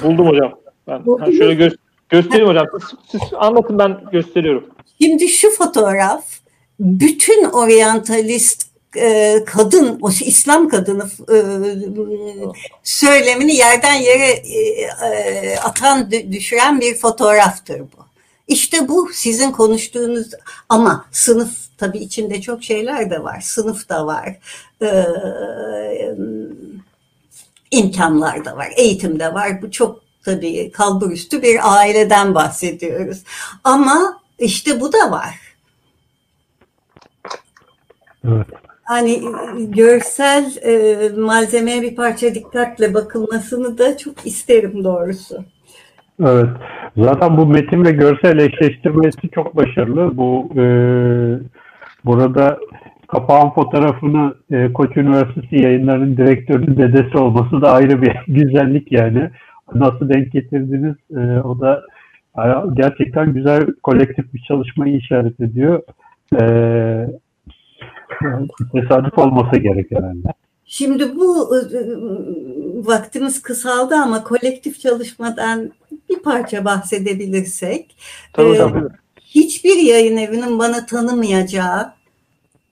Buldum hocam. Ben ha, şöyle gö göstereyim hocam. Siz, siz anlatın ben gösteriyorum. Şimdi şu fotoğraf bütün oryantalist e, kadın, o İslam kadını e, söylemini yerden yere e, e, atan, düşüren bir fotoğraftır bu. İşte bu sizin konuştuğunuz ama sınıf tabii içinde çok şeyler de var. Sınıf da var. E, imkanlar da var, eğitim de var. Bu çok tabii kalburüstü bir aileden bahsediyoruz. Ama işte bu da var. Evet. Hani görsel e, malzemeye bir parça dikkatle bakılmasını da çok isterim doğrusu. Evet. Zaten bu metin ve görsel eşleştirmesi çok başarılı. Bu e, burada kapağın fotoğrafını e, Koç Üniversitesi yayınlarının direktörünün dedesi olması da ayrı bir güzellik yani. Nasıl denk getirdiniz e, o da e, gerçekten güzel kolektif bir çalışmayı işaret ediyor. E, tesadüf olması gerek herhalde. Şimdi bu e, e, vaktimiz kısaldı ama kolektif çalışmadan bir parça bahsedebilirsek. Tabii, tabii. Hiçbir yayın evinin bana tanımayacağı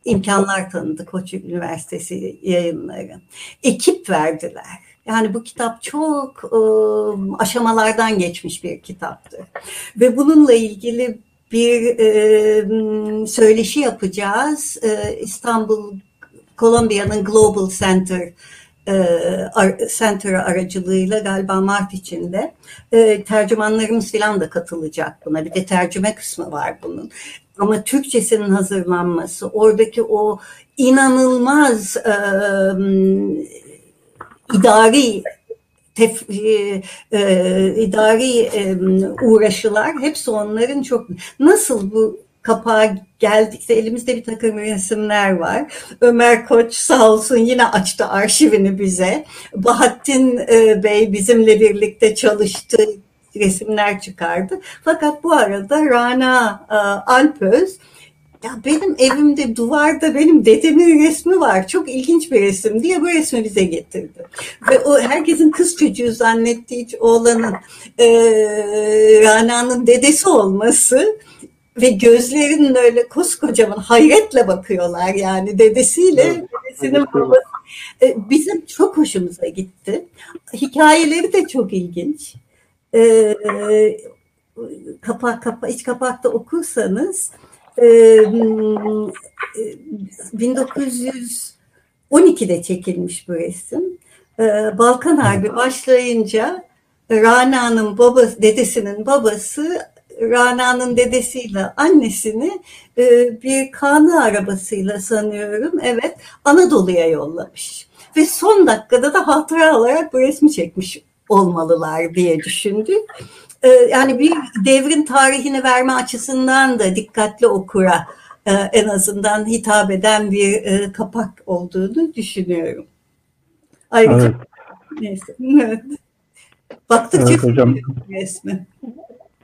imkanlar tanıdı Koç Üniversitesi yayınları. Ekip verdiler. Yani bu kitap çok e, aşamalardan geçmiş bir kitaptı. Ve bununla ilgili bir e, söyleşi yapacağız. E, İstanbul Kolombiya'nın Global Center e, Center aracılığıyla galiba Mart içinde tercümanlarımız falan da katılacak buna. Bir de tercüme kısmı var bunun ama Türkçesinin hazırlanması, oradaki o inanılmaz e, idari tef, e, e, idari e, uğraşılar hepsi onların çok nasıl bu kapağa geldikse elimizde bir takım resimler var. Ömer Koç sağ olsun yine açtı arşivini bize. Bahattin e, Bey bizimle birlikte çalıştı resimler çıkardı. Fakat bu arada Rana e, Alpöz ya benim evimde duvarda benim dedemin resmi var. Çok ilginç bir resim diye bu resmi bize getirdi. Ve o herkesin kız çocuğu zannettiği oğlanın e, Rana'nın dedesi olması ve gözlerinin öyle koskocaman hayretle bakıyorlar yani dedesiyle evet, dedesinin babası. E, bizim çok hoşumuza gitti. Hikayeleri de çok ilginç e, kapak, kapak, iç kapakta okursanız e, 1912'de çekilmiş bu resim. E, Balkan Harbi başlayınca Rana'nın babası, dedesinin babası Rana'nın dedesiyle annesini e, bir kanı arabasıyla sanıyorum evet Anadolu'ya yollamış. Ve son dakikada da hatıra olarak bu resmi çekmiş olmalılar diye düşündük. Ee, yani bir devrin tarihini verme açısından da dikkatli okura e, en azından hitap eden bir e, kapak olduğunu düşünüyorum. Ayrıca evet. neyse. Evet. Baktıkça evet, hocam. resmi.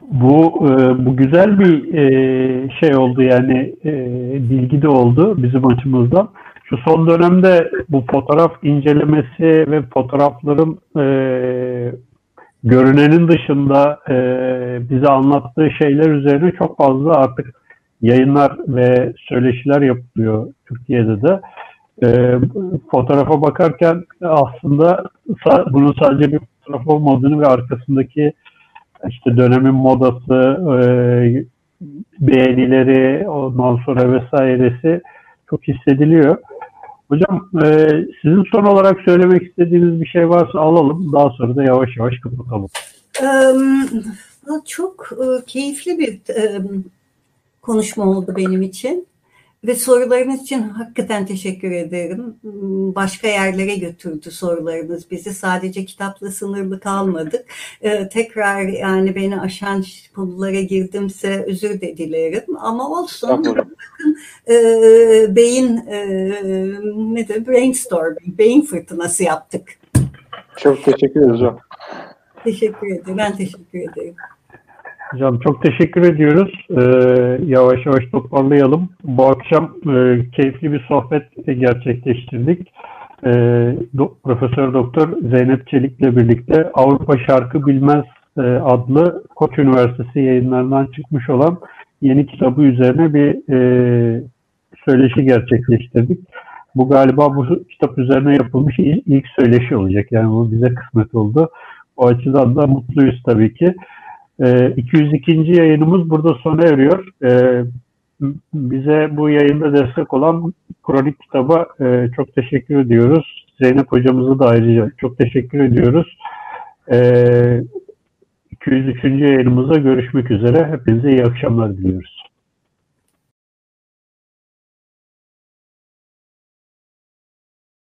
Bu e, bu güzel bir şey oldu yani bilgi de oldu bizim açımızdan. Şu son dönemde bu fotoğraf incelemesi ve fotoğrafların e, görünenin dışında e, bize anlattığı şeyler üzerine çok fazla artık yayınlar ve söyleşiler yapılıyor Türkiye'de de. E, fotoğrafa bakarken aslında bunun sadece bir fotoğraf olmadığını ve arkasındaki işte dönemin modası, e, beğenileri, ondan sonra vesairesi çok hissediliyor. Hocam e, sizin son olarak söylemek istediğiniz bir şey varsa alalım. Daha sonra da yavaş yavaş kapatalım. Çok e, keyifli bir konuşma oldu benim için. Ve sorularınız için hakikaten teşekkür ederim. Başka yerlere götürdü sorularınız bizi. Sadece kitapla sınırlı kalmadık. Ee, tekrar yani beni aşan konulara girdimse özür de dilerim. Ama olsun. Bakın, e, beyin e, nedir? Brainstorming, beyin fırtınası yaptık. Çok teşekkür ederiz hocam. Teşekkür ederim. Ben teşekkür ederim. Hocam çok teşekkür ediyoruz. Ee, yavaş yavaş toparlayalım. Bu akşam e, keyifli bir sohbet gerçekleştirdik. Ee, do, Profesör Doktor Zeynep Çelik'le birlikte Avrupa Şarkı Bilmez e, adlı Koç Üniversitesi yayınlarından çıkmış olan yeni kitabı üzerine bir e, söyleşi gerçekleştirdik. Bu galiba bu kitap üzerine yapılmış ilk söyleşi olacak. Yani bu bize kısmet oldu. O açıdan da mutluyuz tabii ki. 202. Ee, yayınımız burada sona eriyor. Ee, bize bu yayında destek olan Kronik kitaba e, çok teşekkür ediyoruz. Zeynep hocamızı da ayrıca çok teşekkür ediyoruz. 203. Ee, yayınımızda görüşmek üzere. Hepinize iyi akşamlar diliyoruz.